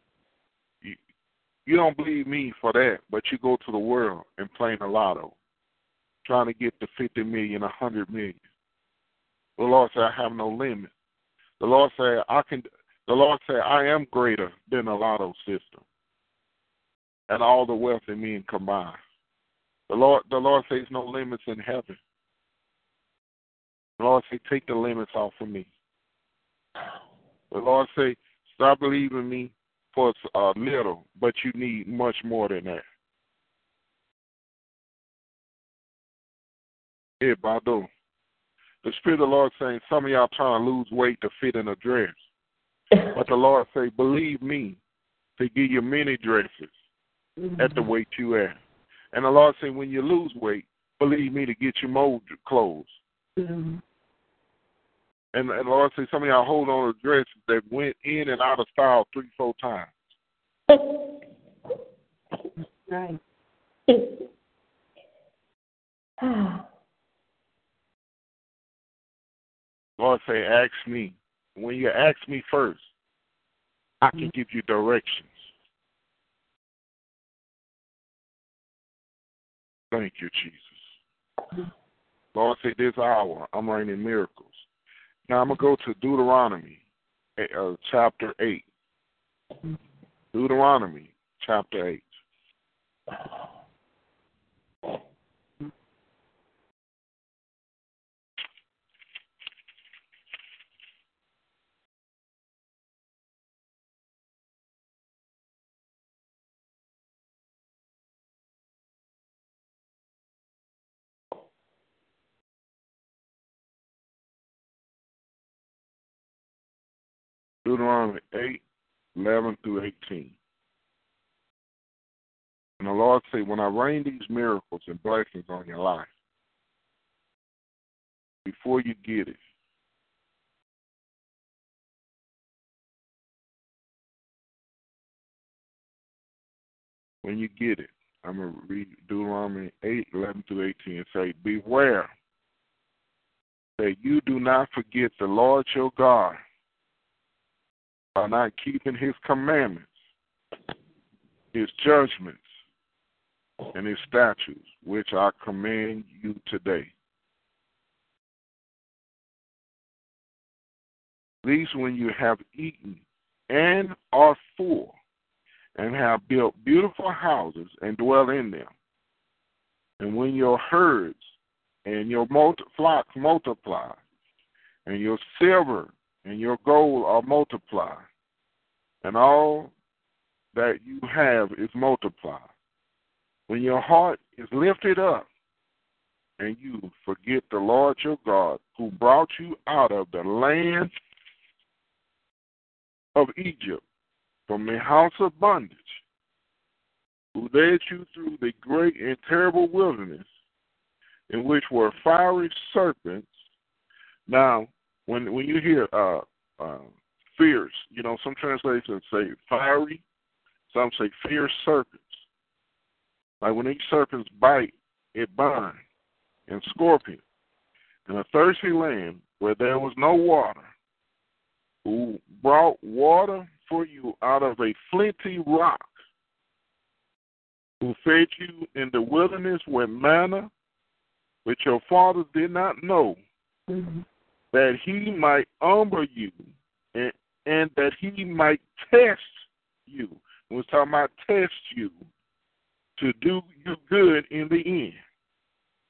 you don't believe me for that, but you go to the world and play the lotto, trying to get the fifty million, a hundred million. The Lord said, I have no limit. The Lord said, I can. The Lord said, I am greater than the lotto system and all the wealthy men combined. The Lord, the Lord says, no limits in heaven. The Lord say, take the limits off of me. The Lord say, stop believing me for a little, but you need much more than that. Hey, Bado. The Spirit of the Lord saying some of y'all trying to lose weight to fit in a dress. But the Lord say, believe me to give you many dresses at the weight you at. And the Lord say, when you lose weight, believe me to get you more clothes. Mhm. And, and Lord say, some of y'all hold on to dresses that went in and out of style three, four times. Right. Lord say, ask me. When you ask me first, I can mm-hmm. give you directions. Thank you, Jesus. Mm-hmm. Lord say, this hour, I'm raining miracles. Now I'm going to go to Deuteronomy eh, uh, chapter 8. Deuteronomy chapter 8. Deuteronomy 8, 11 through 18. And the Lord say, when I rain these miracles and blessings on your life, before you get it, when you get it, I'm going to read Deuteronomy 8, 11 through 18 and say, Beware that you do not forget the Lord your God by not keeping his commandments, his judgments, and his statutes, which I command you today. These when you have eaten and are full, and have built beautiful houses and dwell in them. And when your herds and your flocks multiply, and your silver and your gold are multiplied, and all that you have is multiplied. When your heart is lifted up, and you forget the Lord your God, who brought you out of the land of Egypt, from the house of bondage, who led you through the great and terrible wilderness, in which were fiery serpents. Now, when when you hear uh, uh, fierce, you know, some translations say fiery, some say fierce serpents. Like when these serpents bite, it binds, and scorpion. In a thirsty land where there was no water, who brought water for you out of a flinty rock, who fed you in the wilderness with manna, which your fathers did not know, Mhm. That he might humble you and, and that he might test you. We're talking about test you to do you good in the end.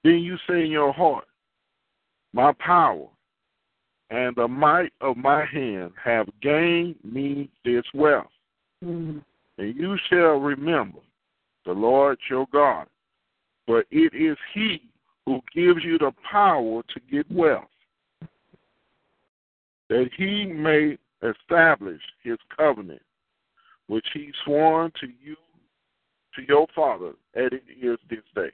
Then you say in your heart, My power and the might of my hand have gained me this wealth. Mhm. And you shall remember the Lord your God, for it is he who gives you the power to get wealth, that he may establish his covenant, which he sworn to you, to your father, as it is this day.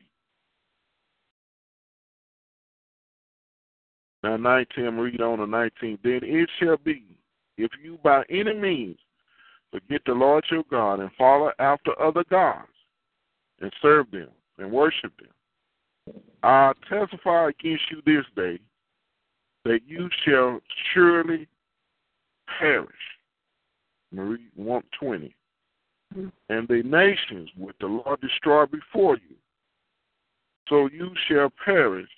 Now, 19, read on to 19. Then it shall be, if you by any means forget the Lord your God and follow after other gods and serve them and worship them, I testify against you this day that you shall surely perish. Marie 120. And the nations with the Lord destroy before you. So you shall perish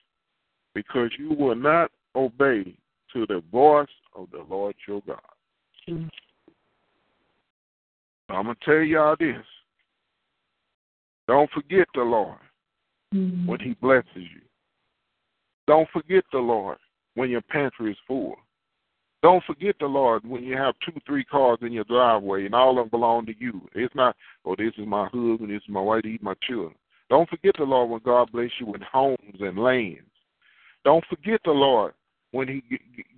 because you will not obey to the voice of the Lord your God. Mm. I'm going to tell y'all this. Don't forget the Lord Mm. when He blesses you. Don't forget the Lord when your pantry is full. Don't forget the Lord when you have two, three cars in your driveway and all of them belong to you. It's not, oh, this is my husband, this is my wife, these my children. Don't forget the Lord when God bless you with homes and lands. Don't forget the Lord when He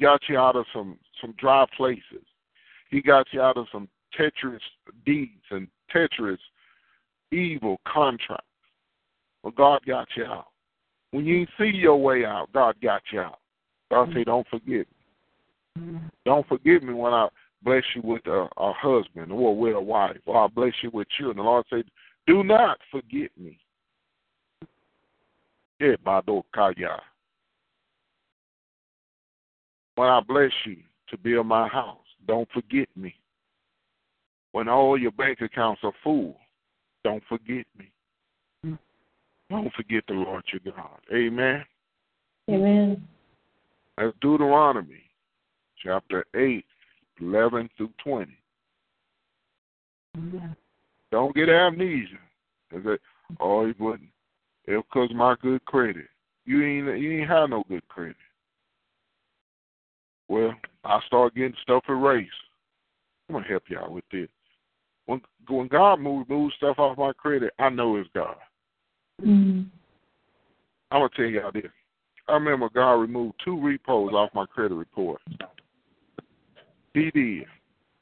got you out of some some dry places. He got you out of some treacherous deeds and treacherous evil contracts. Well, God got you out. When you see your way out, God got you out. God say, don't forget. me. Don't forget me when I bless you with a, a husband or with a wife, or I bless you with children. The Lord said, do not forget me. Yeah, Bado Kaya. When I bless you to build my house, don't forget me. When all your bank accounts are full, don't forget me. Mm. Don't forget the Lord your God. Amen. Amen. That's Deuteronomy chapter 8, 11 through 20. Yeah. Don't get amnesia. They say, oh, he wouldn't. Because my good credit. You ain't you ain't have no good credit. Well, I start getting stuff erased. I'm gonna help y'all with this. When when God moves move stuff off my credit, I know it's God. Mm. I'm gonna tell y'all this. I remember God removed two repos off my credit report. He did.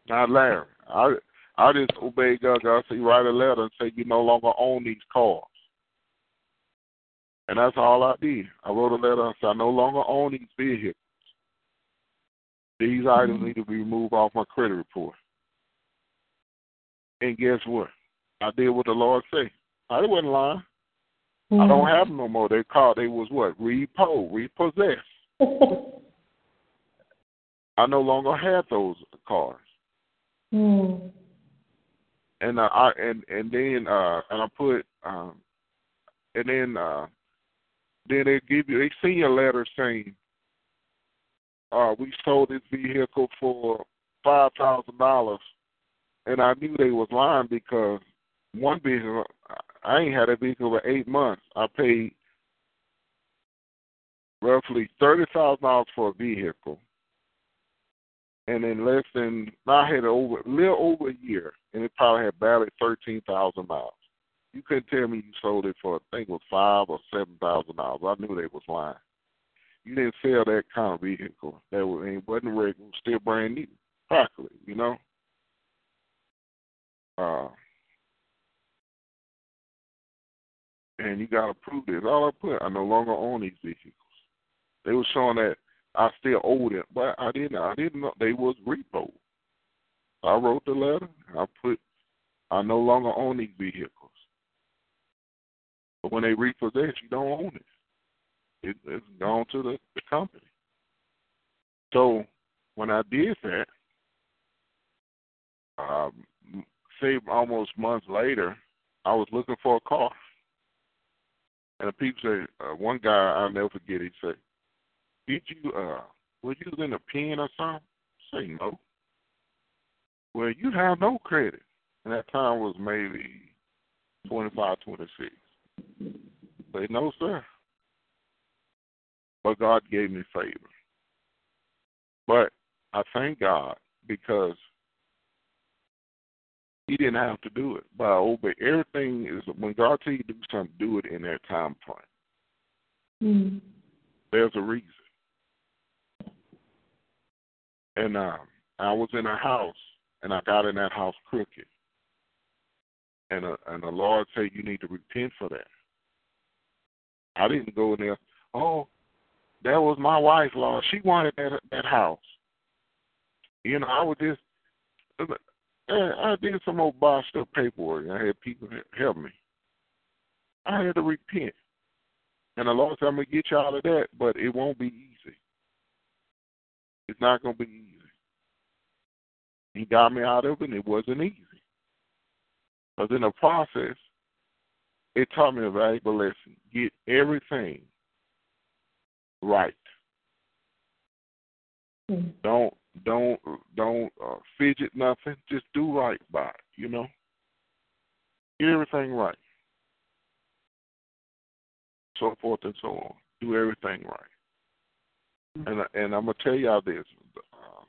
Not Larry. I I just obey God. God said, write a letter and say you no longer own these cars. And that's all I did. I wrote a letter and said I no longer own these vehicles. These items mm-hmm. need to be removed off my credit report. And guess what? I did what the Lord said. I wasn't lying. I don't have them no more. They called they was what? Repo, repossessed. I no longer had those cars. mm. And uh, I and and then uh and I put um and then uh then they give you they send you a letter saying uh we sold this vehicle for five thousand dollars and I knew they was lying because one vehicle I ain't had a vehicle for eight months. I paid roughly thirty thousand dollars for a vehicle. And in less than I had over little over a year and it probably had barely thirteen thousand miles. You couldn't tell me you sold it for I think it was five or seven thousand dollars. I knew they was lying. You didn't sell that kind of vehicle. That was it wasn't was still brand new, practically, you know. Uh and you gotta prove this. All I put, I no longer own these vehicles. They were showing that I still owed it, but I didn't. I didn't know they was repo. I wrote the letter. I put, I no longer own these vehicles. But when they repossess, you don't own it. it it's gone to the, the company. So when I did that, um, say almost months later, I was looking for a car. And the people say, uh, one guy I'll never forget. He said, "Did you uh, were you in a pen or something?" I say no. Well, you have no credit, and that time was maybe twenty five, twenty six. Say no, sir. But God gave me favor. But I thank God because He didn't have to do it. But I obey everything is when God tell you to do something, do it in that time frame. Mm. There's a reason. And uh, I was in a house, and I got in that house crooked. And uh, and the Lord said, you need to repent for that. I didn't go in there. Oh, that was my wife, Lord. She wanted that that house. You know, I was just. I did some old bossed up paperwork. I had people help me. I had to repent. And the Lord said, I'm going to get you out of that, but it won't be easy. It's not going to be easy. He got me out of it, and it wasn't easy. But in the process, it taught me a valuable lesson. Get everything right. Mm. Don't don't don't uh, fidget nothing. Just do right by it. You know, get everything right. So forth and so on. Do everything right. And and I'm gonna tell y'all this. Uh,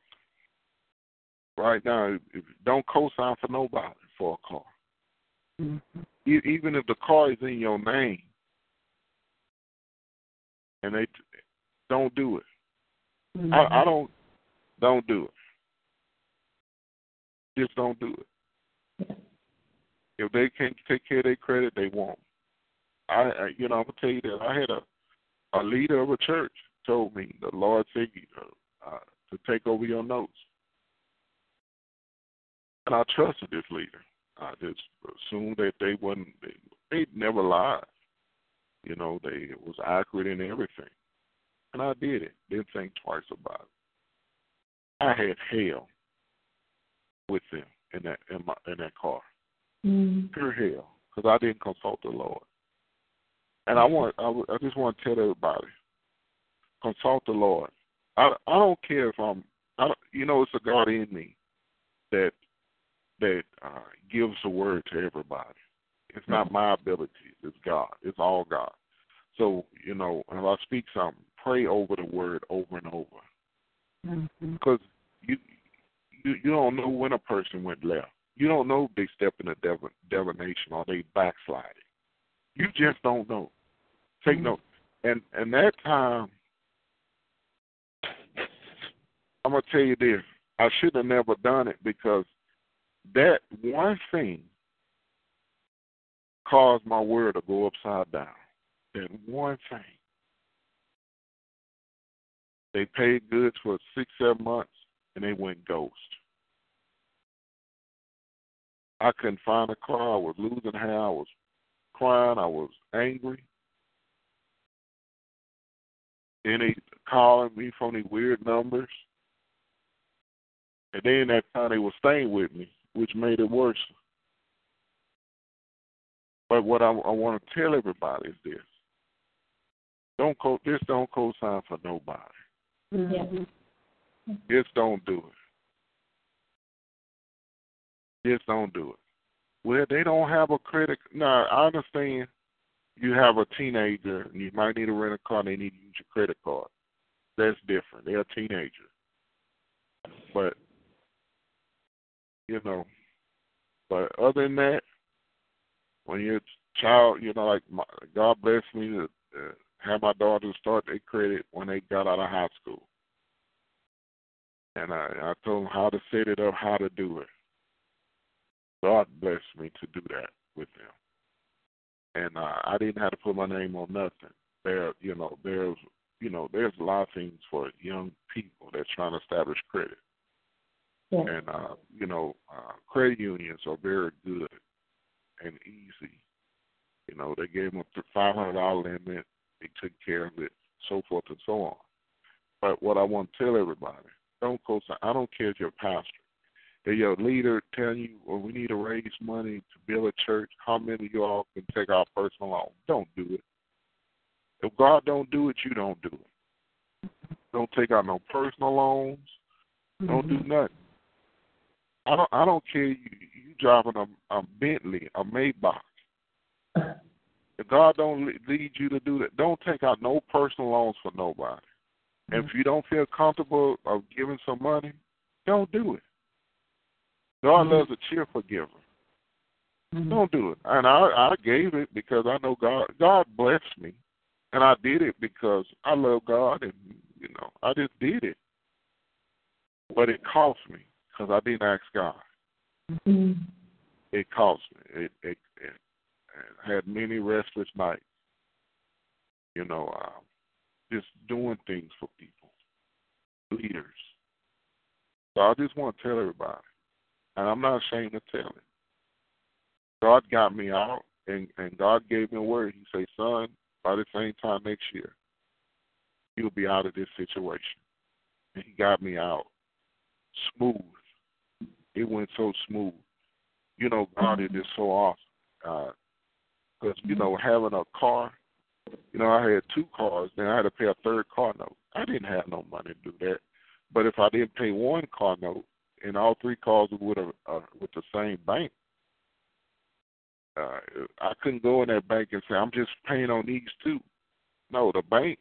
right now, don't co-sign for nobody for a car. Mm-hmm. E- even if the car is in your name, and they don't do it. Mm-hmm. I, I don't don't do it. Just don't do it. If they can't take care of their credit, they won't. I, I you know I'm gonna tell you that I had a a leader of a church told me the Lord said uh, to take over your notes, and I trusted this leader. I just assumed that they wasn't they, they never lied. You know, they was accurate in everything. And I did it. Didn't think twice about it. I had hell with them in that in my in that car. Mm. Pure hell, because I didn't consult the Lord. And I want I, I just want to tell everybody, consult the Lord. I I don't care if I'm I don't, you know it's a God in me that that uh, gives the word to everybody. It's not my ability. It's God. It's all God. So you know, if I speak something, pray over the word over and over, Mm-hmm. You you you don't know when a person went left. You don't know if they step into div- divination or they backsliding. You just don't know. Take mm-hmm. note. And and that time, I'm gonna tell you this. I should have never done it because that one thing caused my world to go upside down. That one thing. They paid goods for six, seven months, and they went ghost. I couldn't find a car. I was losing hair. I was crying. I was angry. Then they calling me from these weird numbers. And then that time they were staying with me, which made it worse. But what I, I want to tell everybody is this: don't co this don't co-sign for nobody. Mm-hmm. Just don't do it. Just don't do it. Well, they don't have a credit. No, I understand. You have a teenager, and you might need to rent a car. and They need to use your credit card. That's different. They're a teenager. But you know, but other than that, when you're child, you know, like my, God bless me to uh, have my daughters start their credit when they got out of high school and I, I told them how to set it up, how to do it. God blessed me to do that with them, and uh, I didn't have to put my name on nothing. There, you know, there's, you know, there's a lot of things for young people that's trying to establish credit, Yeah. and uh, you know, uh, credit unions are very good and easy. You know, they gave them a five hundred dollar limit. They took care of it, so forth and so on. But what I want to tell everybody don't go. I don't care if you're a pastor. If your leader telling you, "Well, we need to raise money to build a church," how many of you all can take out personal loan? Don't do it. If God don't do it, you don't do it. Don't take out no personal loans. Don't do mm-hmm. nothing. I don't. I don't care. You, you driving a, a Bentley, a Maybach. If God don't lead you to do that, don't take out no personal loans for nobody. And if you don't feel comfortable of giving some money, don't do it. God loves a cheerful giver. Don't do it. And I I gave it because I know God God blessed me. And I did it because I love God and you know, I just did it. But it cost me because I didn't ask God. Mm. It cost me. It it, it, it had many restless nights. You know, uh, just doing things for people, leaders. So I just want to tell everybody, and I'm not ashamed to tell it. God got me out, and and God gave me a word. He said, "Son, by the same time next year, you'll be out of this situation." And He got me out smooth. it went so smooth. You know, God is just so awesome. Uh, because you know, having a car, you know, I had two cars, then I had to pay a third car note. I didn't have no money to do that. But if I didn't pay one car note, and all three cars were with a uh, with the same bank, uh, I couldn't go in that bank and say I'm just paying on these two. No, the bank,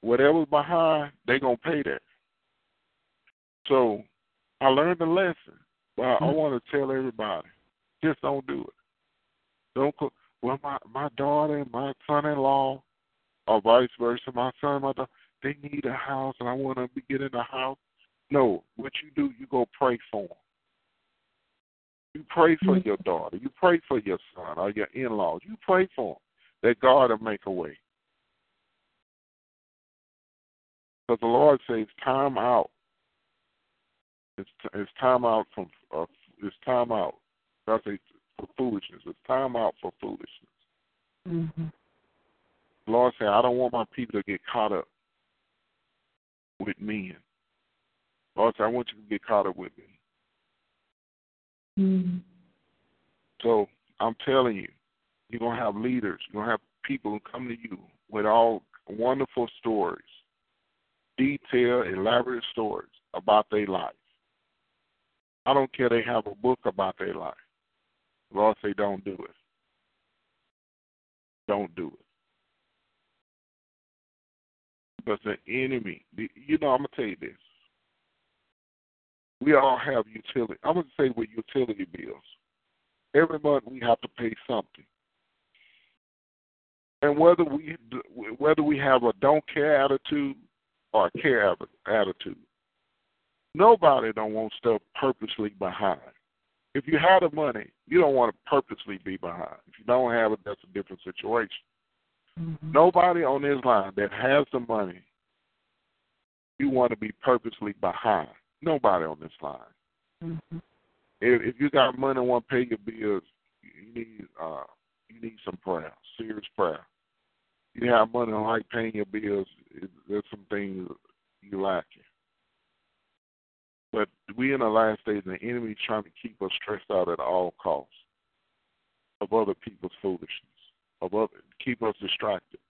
whatever's behind, they gonna pay that. So I learned a lesson. But I, I want to tell everybody, just don't do it. Don't go. Well, my my daughter and my son-in-law, or vice versa, my son, and my daughter, they need a house, and I want to be getting a house. No, what you do, you go pray for them. You pray for your daughter. You pray for your son or your in-laws. You pray for them that God will make a way. Because the Lord says, "Time out. It's it's time out from uh, it's time out." God says for foolishness. It's time out for foolishness. Mm-hmm. Lord said, "I don't want my people to get caught up with men." Lord said, "I want you to get caught up with me." Mm-hmm. So I'm telling you, you're gonna have leaders. You're gonna have people who come to you with all wonderful stories, detailed, elaborate stories about their life. I don't care they have a book about their life. Lord say, don't do it. Don't do it. Because the enemy, you know, I'm gonna tell you this. We all have utility. I'm gonna say with utility bills. Every month we have to pay something, and whether we whether we have a don't care attitude or a care attitude, nobody don't want stuff purposely behind. If you have the money, you don't want to purposely be behind. If you don't have it, that's a different situation. Mm-hmm. Nobody on this line that has the money, you want to be purposely behind. Nobody on this line. Mm-hmm. If, if you got money and want to pay your bills, you need uh, you need some prayer, serious prayer. You have money and like paying your bills. It, there's some things you lacking. But we in the last days, the enemy trying to keep us stressed out at all costs of other people's foolishness, of other keep us distracted.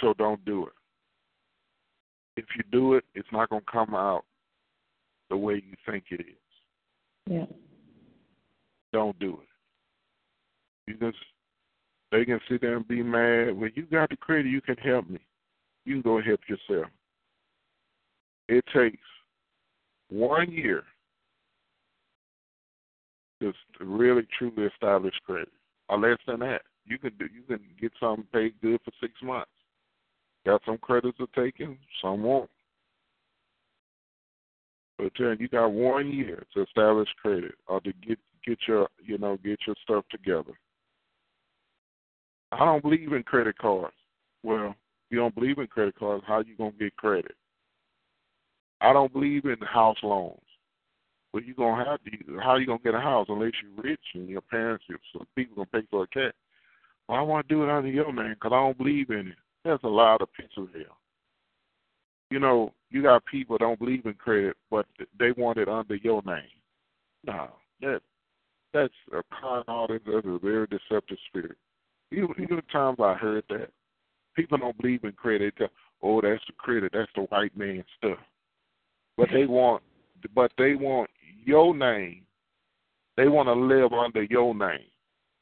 So don't do it. If you do it, it's not going to come out the way you think it is. Yeah. Don't do it. You just they can sit there and be mad. Well, you got the credit, you can help me. You can go help yourself. It takes one year to really truly establish credit, or less than that. You can do. You can get something paid good for six months. Got some credits are taken, some won't. But then you got one year to establish credit or to get get your you know get your stuff together. I don't believe in credit cards. Well, you don't believe in credit cards. How you gonna get credit? I don't believe in house loans. But you gonna have to. How you gonna get a house unless you're rich and your parents, so people gonna pay for a cat? Well, I want to do it under your name because I don't believe in it. That's a lot of picture hell. You know, you got people don't believe in credit, but they want it under your name. No, that that's a con artist. That's a very deceptive spirit. Even, even times I heard that, people don't believe in credit. Oh, that's the credit. That's the white man stuff. But they want, but they want your name. They want to live under your name.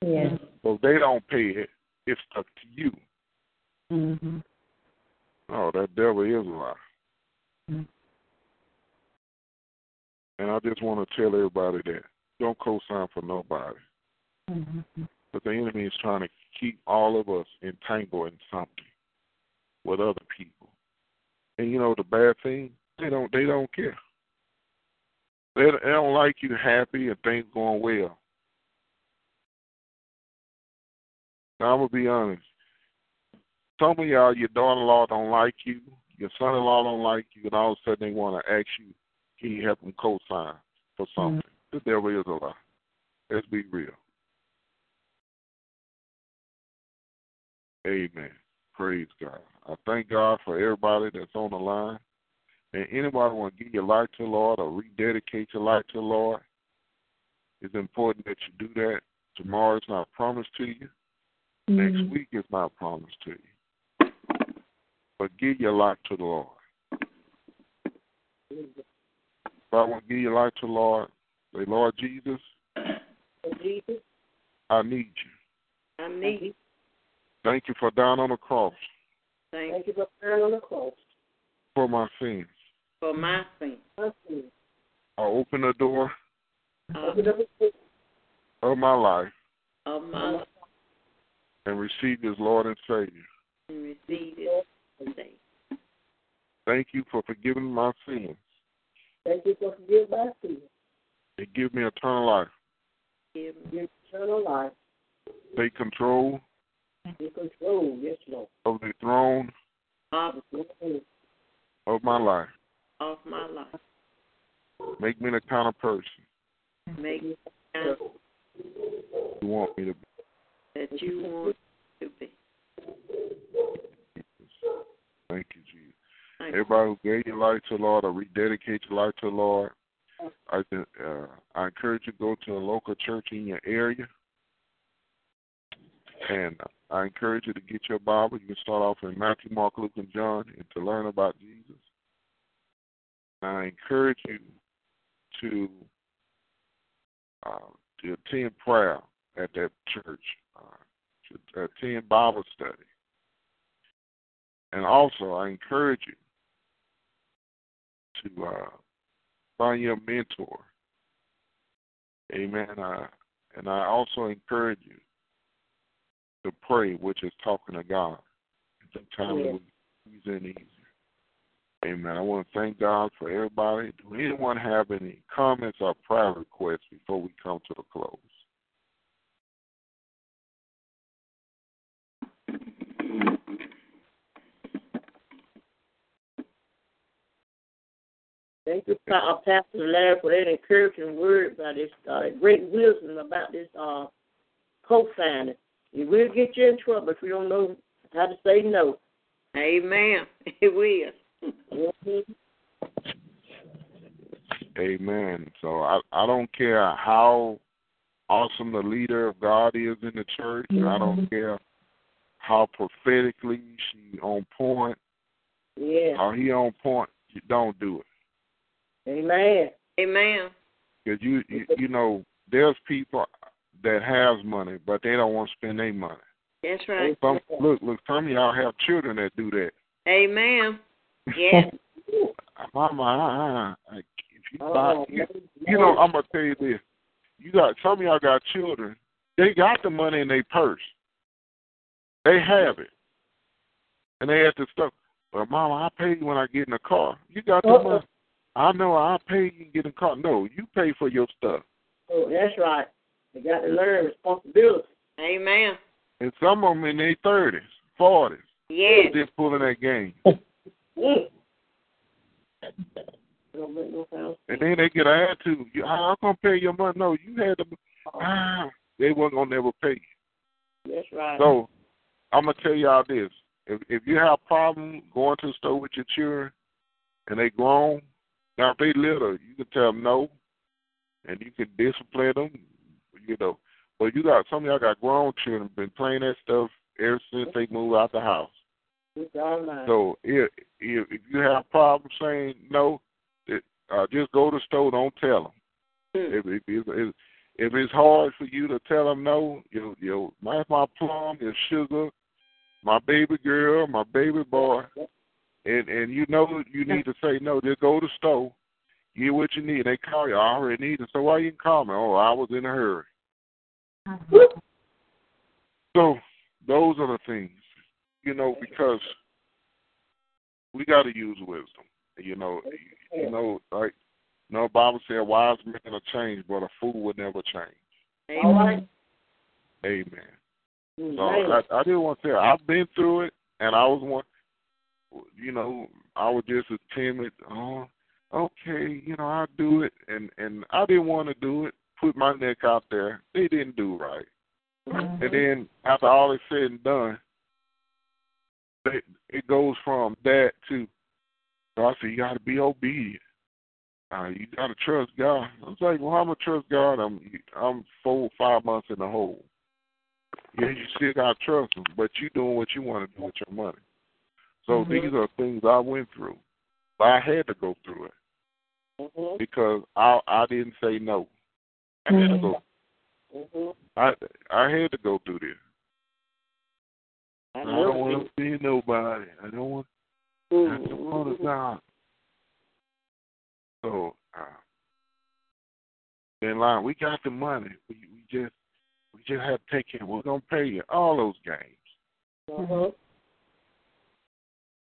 Yeah. So they don't pay it, it's up to you. Mm-hmm. Oh, that devil is a lie. Mm. And I just want to tell everybody that don't co-sign for nobody. Mm-hmm. But the enemy is trying to keep all of us entangled in something with other people. And you know the bad thing, they don't they don't care. They, they don't like you happy and things going well. Now, I'm gonna be honest. Some of y'all, your daughter-in-law don't like you, your son-in-law don't like you, and all of a sudden they want to ask you, can you help them co-sign for something? Mm-hmm. The devil is a lie. Let's be real. Amen. Praise God. I thank God for everybody that's on the line. And anybody want to give your life to the Lord or rededicate your life to the Lord, it's important that you do that. Tomorrow is not promised to you. Next Mhm. week is not promised to you. But give your life to the Lord. If I want to give your life to the Lord, say, Lord Jesus, Jesus, I need you. I need you. Thank you for dying on the cross Thank you for dying on the cross for my sins. For my sins. I open the door Uh, of my life of my life and receive you as Lord and Savior. and receive it today. Thank you for forgiving my sins Thank you for forgiving my sins. and give me eternal life. Give me eternal life. Take control Take control, yes, Lord. of the throne Of, of my life. Of my life. Make me the kind of person Make me kind you want me to be. that you want to be. Thank you, Jesus. Thank. Everybody who gave your life to the Lord or rededicate your life to the Lord, I uh, I encourage you to go to a local church in your area, and I encourage you to get your Bible. You can start off in Matthew, Mark, Luke, and John, and to learn about Jesus. And I encourage you to uh, to attend prayer at that church, uh, to attend Bible study. And also, I encourage you to uh, find your mentor. Amen. Uh, and I also encourage you to pray, which is talking to God. Sometimes Yes. it's easier and easier. Amen. I want to thank God for everybody. Do anyone have any comments or prayer requests before we come to a close? Thank you, uh, Pastor Larry, for that encouraging word about this uh, great wisdom about this uh, co-signing. It will get you in trouble if you don't know how to say no. Amen. It will. Mm-hmm. Amen. So I I don't care how awesome the leader of God is in the church. I don't care how prophetically she on point, Yeah. how he on point. You don't do it Amen. Amen. because you, you you know there's people that has money, but they don't want to spend their money. That's right. Some look look. Some of y'all have children that do that. Amen. Yeah. Mama, I, I, if you Oh, buy, you, you know, I'm gonna tell you this. You got some of y'all got children. They got the money in their purse. They have it, and they have to stuff. Well, Mama, I pay you when I get in the car. You got the Uh-uh. money. I know. I pay you to get in the car. No, you pay for your stuff. Oh, that's right. You got to learn responsibility. Amen. And some of them in their thirties, forties, Yes. just pulling that game. Mm. Don't make no sense. And then they get an attitude. You, I'm gonna pay your money. No, you had to. Ah, they wasn't gonna never pay you. That's right. So I'm gonna tell y'all this: if if you have a problem going to the store with your children and they grown, now if they little, you can tell them no, and you can discipline them, you know. But you got some of y'all got grown children been playing that stuff ever since they moved out the house. It's all right. So if if, if you have problems saying no, it, uh, just go to the store. Don't tell them. Hmm. If if, if, if if it's hard for you to tell them no, you you my my plum, your sugar, my baby girl, my baby boy, and and you know you need to say no. Just go to the store, get what you need. They call you. I already need it. So why you can call me? Oh, I was in a hurry. So those are the things, you know, because we got to use wisdom. You know, you, you know, like no Bible said, wise men will change, but a fool will never change. Amen. Amen. So I, I didn't want to say I've been through it, and I was one. You know, I was just as timid. Oh, okay, you know, I'll do it, and and I didn't want to do it. Put my neck out there. They didn't do right, Mm-hmm. and then after all is said and done, they, it goes from that to God said you got to be obedient. Uh, you got to trust God. I was like, well, I'm gonna trust God. I'm I'm four five months in the hole. Yeah, you still got to trust Him, but you doing what you want to do with your money. So Mhm. these are things I went through, but I had to go through it Mhm. because I I didn't say no. I had to go. Mhm. I I had to go through this. I I don't want to see nobody. I don't want. I don't want to God. So, uh, in line, we got the money. We we just we just have to take care. We're gonna pay you all those games. Mhm.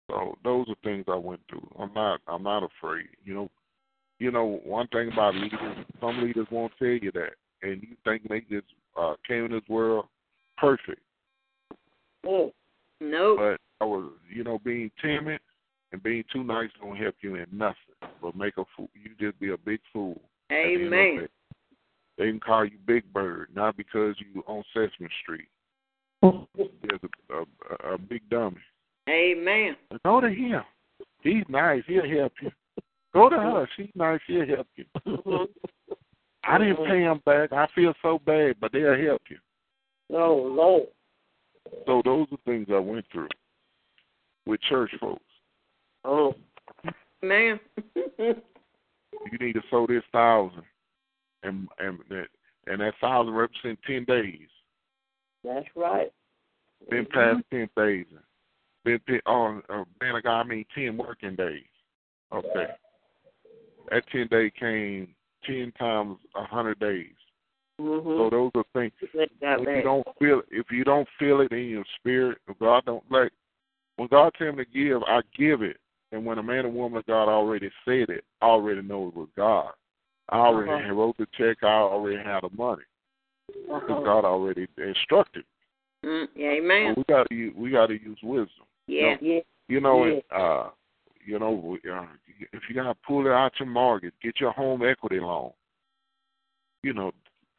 So those are things I went through. I'm not I'm not afraid. You know, you know one thing about leaders. Some leaders won't tell you that, and you think they just uh, came in this world perfect. Mm. Nope. But I was, you know, being timid and being too nice don't help you in nothing. But make a fool. You just be a big fool. at the end of the Amen. They can call you Big Bird, not because you on Sesame Street. There's a, a, a big dummy. Amen. Go to him. He's nice. He'll help you. Go to her. She's nice. She'll help you. I didn't pay him back. I feel so bad, but they'll help you. Oh Lord. So those are things I went through with church folks. Oh. man. You need to sow this thousand, and and that and that thousand represent ten days. That's right. Been past ten days. Been been on uh, man, I mean ten working days. Okay. That ten day came ten times a hundred days. So Mhm. those are things. If you don't feel it, if you don't feel it in your spirit, if God don't like when God tell me to give, I give it. And when a man and woman of God already said it, I already know it was God. I already Uh-huh. wrote the check. I already had the money Uh-huh. God already instructed. Mm, So amen. we got to use we got to use wisdom. Yeah. Yeah. You know, Yeah. it, uh, you know, uh, if you got to pull it out your mortgage, get your home equity loan. You know,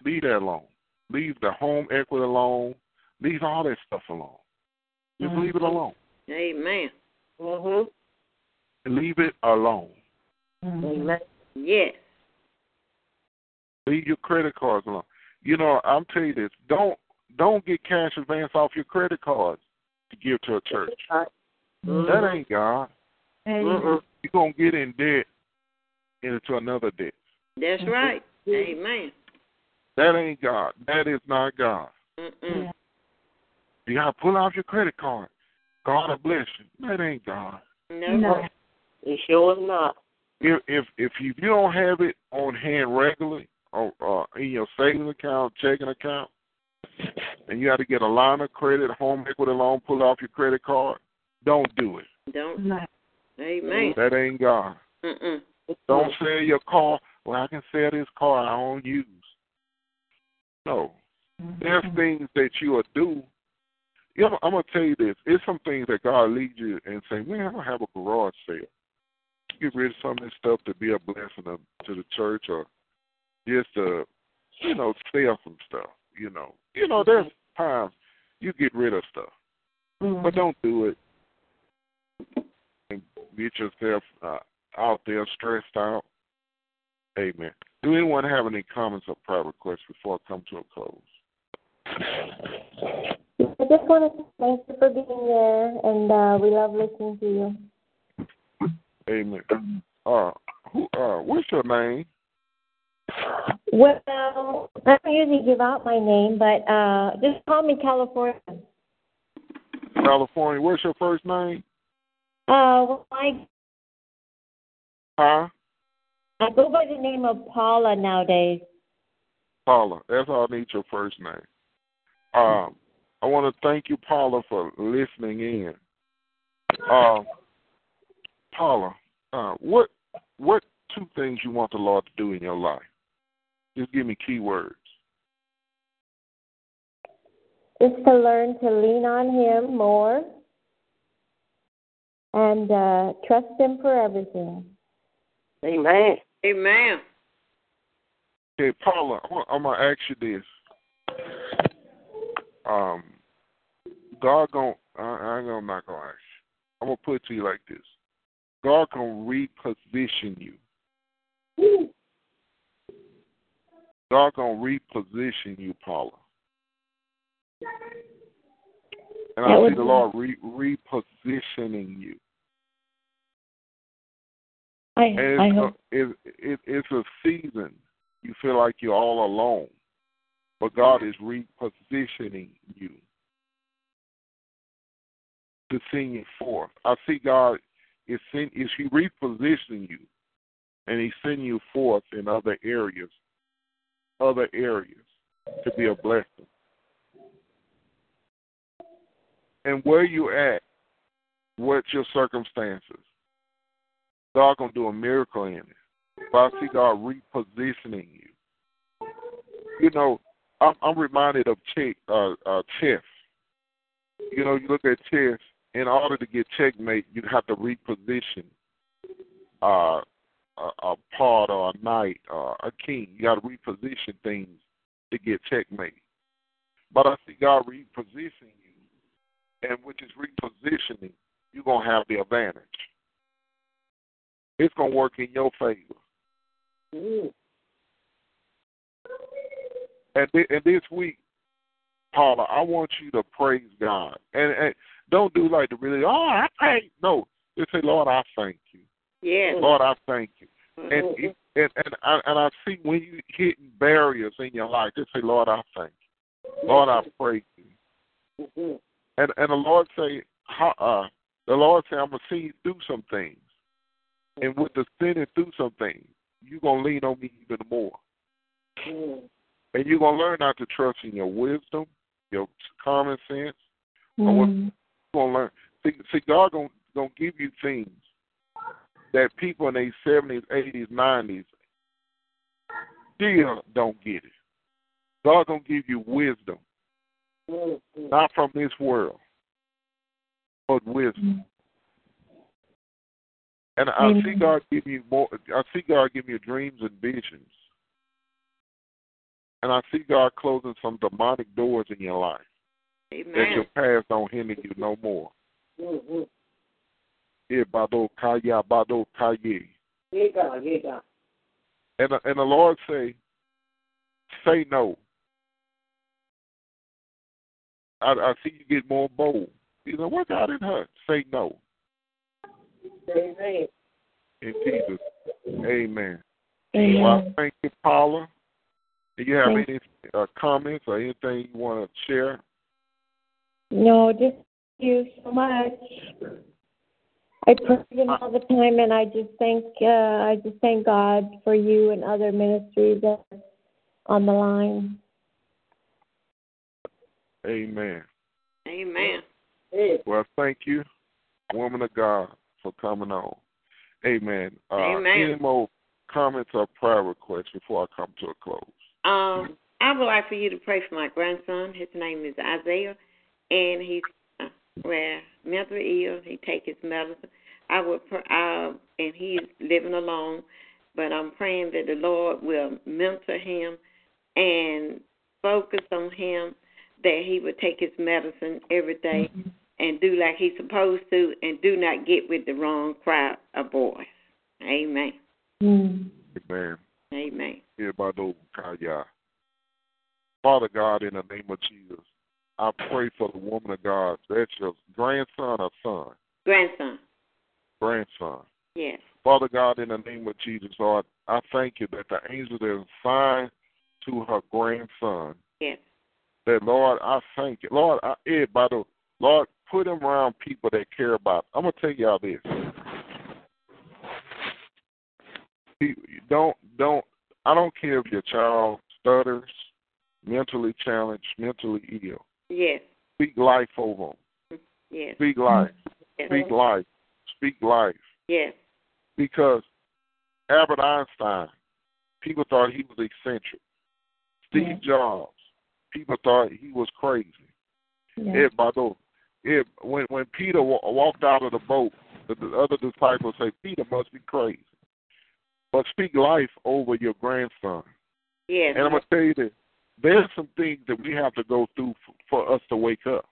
leave that alone. Leave the home equity alone. Leave all that stuff alone. Just Mm-hmm. leave it alone. Amen. Mhm. Leave it alone. Amen. Yes. Leave your credit cards alone. You know, I'm telling you this. Don't don't get cash advance off your credit cards to give to a church. Right. That ain't God. Mhm. You're gonna get in debt into another debt. That's right. Amen. That ain't God. That is not God. Mm-mm. You gotta pull off your credit card. God will bless you. That ain't God. No. No. It sure is not. If if if you if you don't have it on hand regularly or uh, in your savings account, checking account, and you have to get a line of credit, home equity loan, pull off your credit card, don't do it. Don't. No. Amen. That ain't God. Mm-mm. Don't sell your car. Well, I can sell this car I don't use. No. Mm-hmm. There's things that you will do. You know, I'm gonna tell you this. It's some things that God leads you and say, "Man, I'm gonna have a garage sale. Get rid of some of this stuff to be a blessing to, to the church, or just to, you know, sell some stuff. You know, you know, mm-hmm. there's times you get rid of stuff, but mm-hmm. don't do it and get yourself uh, out there stressed out. Amen. Do anyone have any comments or prayer requests before I come to a close? I just want to thank you for being there, and uh, we love listening to you. Amen. Uh, who? Uh, what's your name? Well, I don't usually give out my name, but uh, just call me California. California. What's your first name? Uh, well, I Huh? I go by the name of Paula nowadays. Paula. That's all I need your first name. Um, I want to thank you, Paula, for listening in. Uh, Paula, uh, what what two things you want the Lord to do in your life? Just give me key words. Just to learn to lean on Him more and uh, trust Him for everything. Amen. Amen. Okay, Paula, I'm gonna- ask you this. Um, God gon' I, I ain't gonna not gonna ask you. I'm gonna put it to you like this. God gonna reposition you. Woo. God can reposition you, Paula. And I see the be- Lord re- repositioning you. I And I it's, hope. a, it, it, it's a season you feel like you're all alone, but God is repositioning you to send you forth. I see God is send, is He repositioning you, and He's sending you forth in other areas, other areas to be a blessing. And where you at, what's your circumstances? God gonna do a miracle in it. But I see God repositioning you. You know, I'm, I'm reminded of che- uh, uh, chess. You know, you look at chess. In order to get checkmate, you have to reposition uh, a, a pawn or a knight or a king. You got to reposition things to get checkmate. But I see God repositioning you, and which is repositioning, you're gonna have the advantage it's gonna work in your favor. Woo. And, thi- and this week, Paula, I want you to praise God and, and don't do like the really. Oh, I thank. No, just say, Lord, I thank you. Yes. Lord, I thank you. And it- and and I, and I see when you hitting barriers in your life, just say, Lord, I thank you. Lord, I praise you. Mhm. And and the Lord say, uh, the Lord say, I'm gonna see you do some things, and with the sending through some things, you're gonna lean on me even more. Mhm. And you're gonna learn not to trust in your wisdom, your common sense. Or what- Mm. You're gonna learn. See, see God gonna gonna give you things that people in their seventies, eighties, nineties still don't get it. God gonna give you wisdom, Mhm. not from this world, but wisdom. And I see God give you more. I see God give you dreams and visions, and I see God closing some demonic doors in your life that your past don't hinder you no more. Yeah, bado kaya, bado kaye. Yeah, God. Yeah, God. And the- and the Lord say, say no. I, I see you get more bold. You know what God in her? Say no. Amen. In Jesus. Amen. Amen. Well, I thank you, Paula. Do you have Thank- any uh, comments or anything you want to share? No, just thank you so much. I praise him all the time, and I just thank uh, I just thank God for you and other ministries that are on the line. Amen. Amen. Well, thank you, woman of God, for coming on. Amen. Uh, Amen. Any more comments or prayer requests before I come to a close? Um, I would like for you to pray for my grandson. His name is Isaiah, and he's uh, well mentally ill. He take his medicine. I would, pr- uh, and he's living alone. But I'm praying that the Lord will mentor him and focus on him. That he would take his medicine every day and do like he's supposed to, and do not get with the wrong crowd of boys. Amen. Mm. Amen. Amen. Ibado Kaya. Father God, in the name of Jesus, I pray for the woman of God. That's your grandson or son? Grandson. Grandson. Yes. Father God, in the name of Jesus, Lord, I thank you that the angel that is assigned to her grandson, Yes. that Lord, I thank you. Lord, I, Ibado, Lord, put him around people that care about. I'm gonna tell y'all this. You- you Don't don't. I don't care if your child stutters, mentally challenged, mentally ill. Yes. Speak life over them. Yes. Speak life. Yes. Speak life. Speak life. Yes. Because Albert Einstein, people thought he was eccentric. Steve Jobs, people thought he was crazy. Yeah. It, by the it, when when Peter wa- walked out of the boat, the, the other disciples say Peter must be crazy. But speak life over your grandson. Yes. And I'm gonna tell you this: there's some things that we have to go through f- for us to wake up.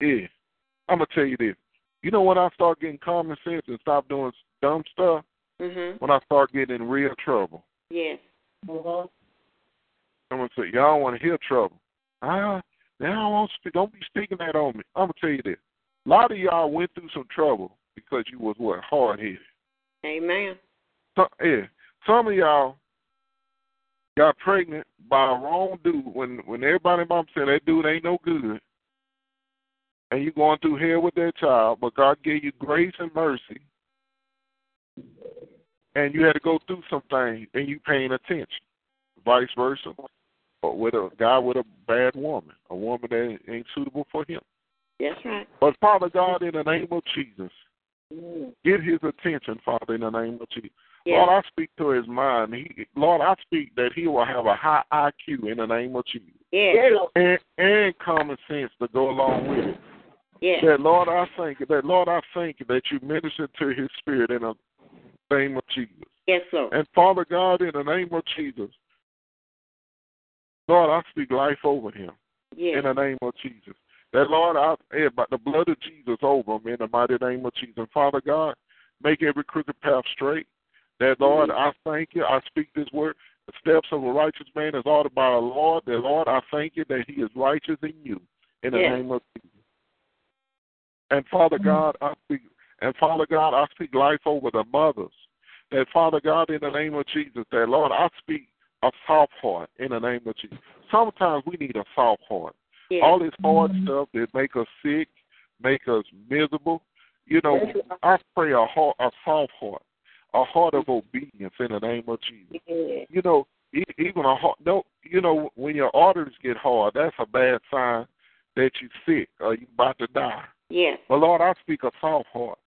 Yeah, I'm gonna tell you this: You know when I start getting common sense and stop doing dumb stuff? Mhm. When I start getting in real trouble. Yes. Uh-huh. Someone say, Y'all want to hear trouble. Ah, now I don't speak. Don't be speaking that on me. I'm gonna tell you this. A lot of y'all went through some trouble because you was what hard headed. Amen. So, yeah, some of y'all got pregnant by a wrong dude when when everybody mom said that dude ain't no good, and you going through hell with that child, but God gave you grace and mercy, and you had to go through some things, and you paying attention. Vice versa, but with a guy with a bad woman, a woman that ain't suitable for him. That's right. But Father God, in the name of Jesus, Mm. get his attention, Father, in the name of Jesus. Yes. Lord, I speak to his mind. He, Lord, I speak that he will have a high IQ in the name of Jesus. Yes. Yeah, And, and common sense to go along with it. Yes. That Lord, I thank you. That Lord, I thank you that you minister to his spirit in the name of Jesus. Yes, sir. And Father God, in the name of Jesus, Lord, I speak life over him Yes. in the name of Jesus. That Lord, I eh, by the blood of Jesus over him in the mighty name of Jesus. And Father God, make every crooked path straight. That Lord, I thank you. I speak this word. The steps of a righteous man is ordered by the Lord. That Lord, I thank you that he is righteous in you in the Yes. name of Jesus. And Father God, I speak and Father God, I speak life over the mothers. That Father God, in the name of Jesus, that Lord, I speak a soft heart in the name of Jesus. Sometimes we need a soft heart. Yes. All this hard stuff that make us sick, make us miserable. You know, I pray a heart, a soft heart, a heart of obedience in the name of Jesus. Yeah. You know, even a heart. No, you know, when your arteries get hard, that's a bad sign that you're sick or you about to die. Yes. But Lord, I speak a soft heart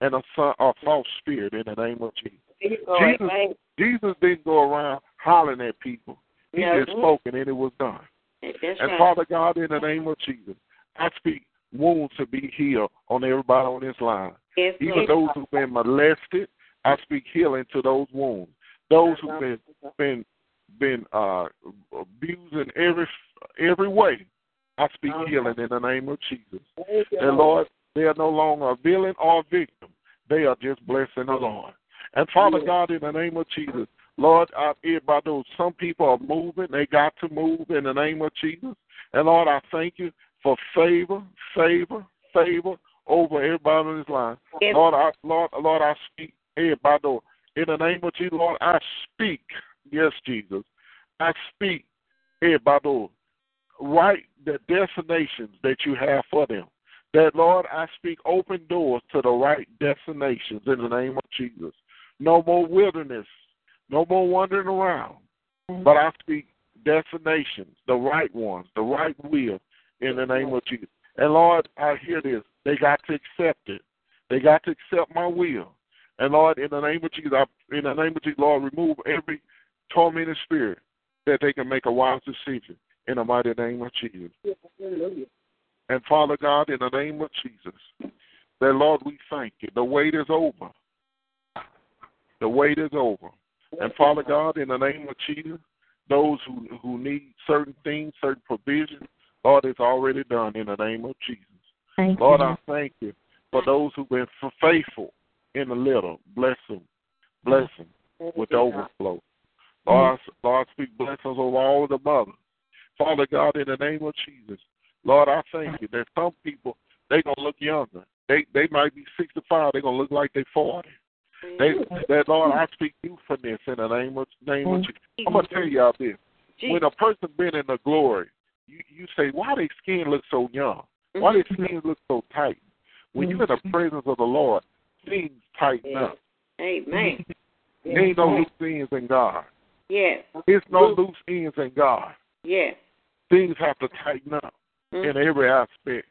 and a, a soft spirit in the name of Jesus. There you go. Jesus- Jesus didn't go around hollering at people. He No. just spoke and it was done. That's And right. Father God, in the name of Jesus, I speak wounds to be healed on everybody on this line. yes, Even those who've been molested, I speak healing to those wounds. Those who've been been been uh, abused in every every way, I speak healing in the name of Jesus. And Lord, they are no longer a villain or a victim. They are just blessing the Lord. And Father God, in the name of Jesus, Lord, I hear about those. Some people are moving. They got to move in the name of Jesus. And Lord, I thank you for favor, favor, favor over everybody on this line. Yes. Lord, I, Lord, Lord, I speak everybody. In the name of Jesus, Lord, I speak. Yes, Jesus. I speak everybody. Right the destinations that you have for them. That Lord, I speak open doors to the right destinations in the name of Jesus. No more wilderness, no more wandering around. Mm-hmm. But I speak destinations, the right ones, the right will in the name of Jesus. And Lord, I hear this. They got to accept it. They got to accept my will. And Lord, in the name of Jesus, I, in the name of Jesus, Lord, remove every tormenting spirit that they can make a wise decision in the mighty name of Jesus. Hallelujah. And Father God, in the name of Jesus, that Lord, we thank you. The wait is over. The wait is over. And Father God, in the name of Jesus, those who who need certain things, certain provisions, Lord, it's already done in the name of Jesus. Thank Lord, you. I thank you for those who've been faithful in the little. Bless them. Bless them with the overflow. Lord, I, Lord, I speak blessings over all of the mothers. Father God, in the name of Jesus, Lord, I thank you that some people they gonna look younger. They they might be sixty five, they're gonna look like they forty. They that Lord, I speak youthfulness in the name of name of Jesus. I'm gonna tell you out there. When a person been in the glory, you you say, Why their skin look so young? Why their skin look so tight? When you're in the presence of the Lord, things tighten up. Amen. There ain't no loose ends in God. Yes. There's no loose ends in God. Yes. Things have to tighten up Mm. in every aspect.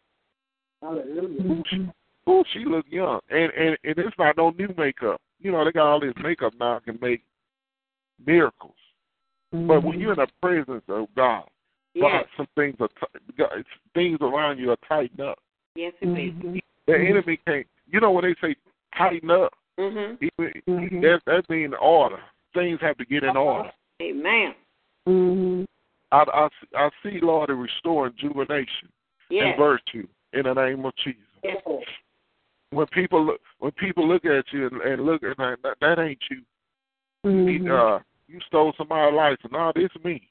Hallelujah. Oh, she look young, and and and it's not no new makeup. You know they got all this makeup now can make miracles. But when you're in the presence of God, God, Yes. some things are t- things around you are tightened up. Yes, it is. The enemy can't. You know when they say tighten up, mm-hmm. even, that that means order. Things have to get in order. Amen. Mm-hmm. I, I, I see, Lord, a restoring jubilation Yes. and virtue in the name of Jesus. Yes. When people look when people look at you and, and look at that, that, that ain't you. Mhm. Uh, you stole somebody's life. So, no, this me.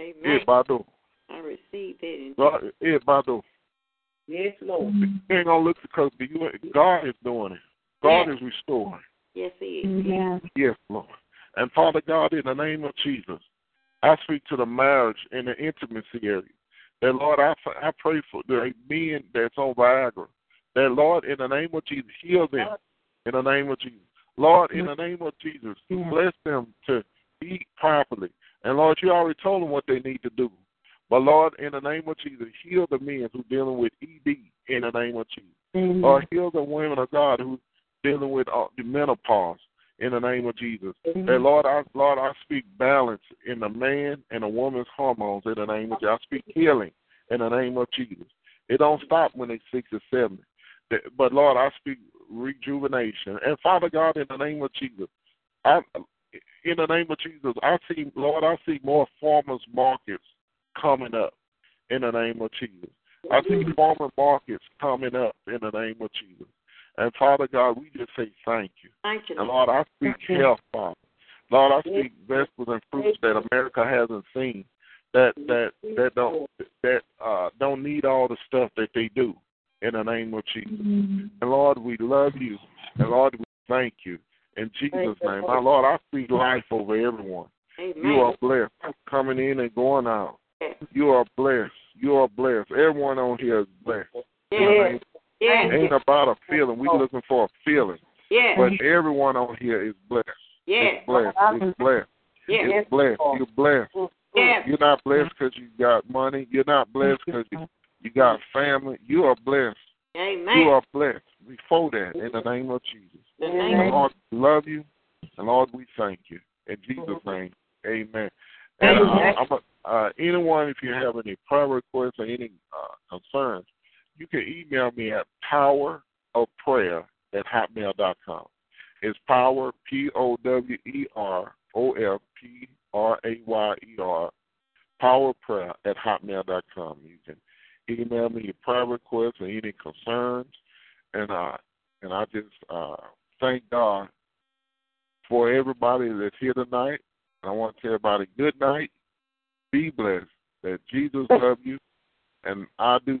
Amen. Yeah, Badu. I received that. In God, yeah, Badu. Yes, Lord. You ain't gonna look because you God is doing it. God is restoring. yes, he is. Yeah. Yes, Lord. And Father God, in the name of Jesus, I speak to the marriage and the intimacy area. That Lord, I, I pray for the men that's on Viagra. That Lord, in the name of Jesus, heal them. In the name of Jesus, Lord, in the name of Jesus, bless them to eat properly. And Lord, you already told them what they need to do. But Lord, in the name of Jesus, heal the men who dealing with ED. In the name of Jesus. Amen. Or heal the women of God who dealing with uh, the menopause in the name of Jesus. And Lord, I Lord, I speak balance in the man and the woman's hormones in the name of Jesus. I speak healing in the name of Jesus. It don't stop when they're six or seven. But Lord, I speak rejuvenation. And Father God, in the name of Jesus, I in the name of Jesus, I see Lord, I see more farmers markets coming up in the name of Jesus. I see farmer markets coming up in the name of Jesus. And Father God, we just say thank you. Thank you. And Lord. I speak health, Father. Lord, I speak vegetables and fruits that America hasn't seen that that that don't that uh don't need all the stuff that they do in the name of Jesus. Mhm. And Lord, we love you. And Lord, we thank you. In Jesus' name. My Lord, I speak life over everyone. Amen. You are blessed. Coming in and going out. You are blessed. You are blessed. Everyone on here is blessed. Yes. Yes. Ain't about a feeling. We're looking for a feeling. Yes. But everyone on here is blessed. Yes. It's blessed. It's blessed. Yes. It's blessed. You're blessed. Yes. You're not blessed because you got money. You're not blessed because you, you got family. You are blessed. Amen. You are blessed. Before that, in the name of Jesus. Amen. And Lord, we love you. And Lord, we thank you. In Jesus' name, amen. And uh, I'm a, uh, anyone, if you have any prayer requests or any uh, concerns, you can email me at power of prayer at hotmail.com. It's power, P O W E R O F P R A Y E R, power of prayer at hotmail.com. You can email me your prayer requests or any concerns. And, uh, and I just uh, thank God for everybody that's here tonight. And I want to tell everybody good night. Be blessed. That Jesus loves you, and I do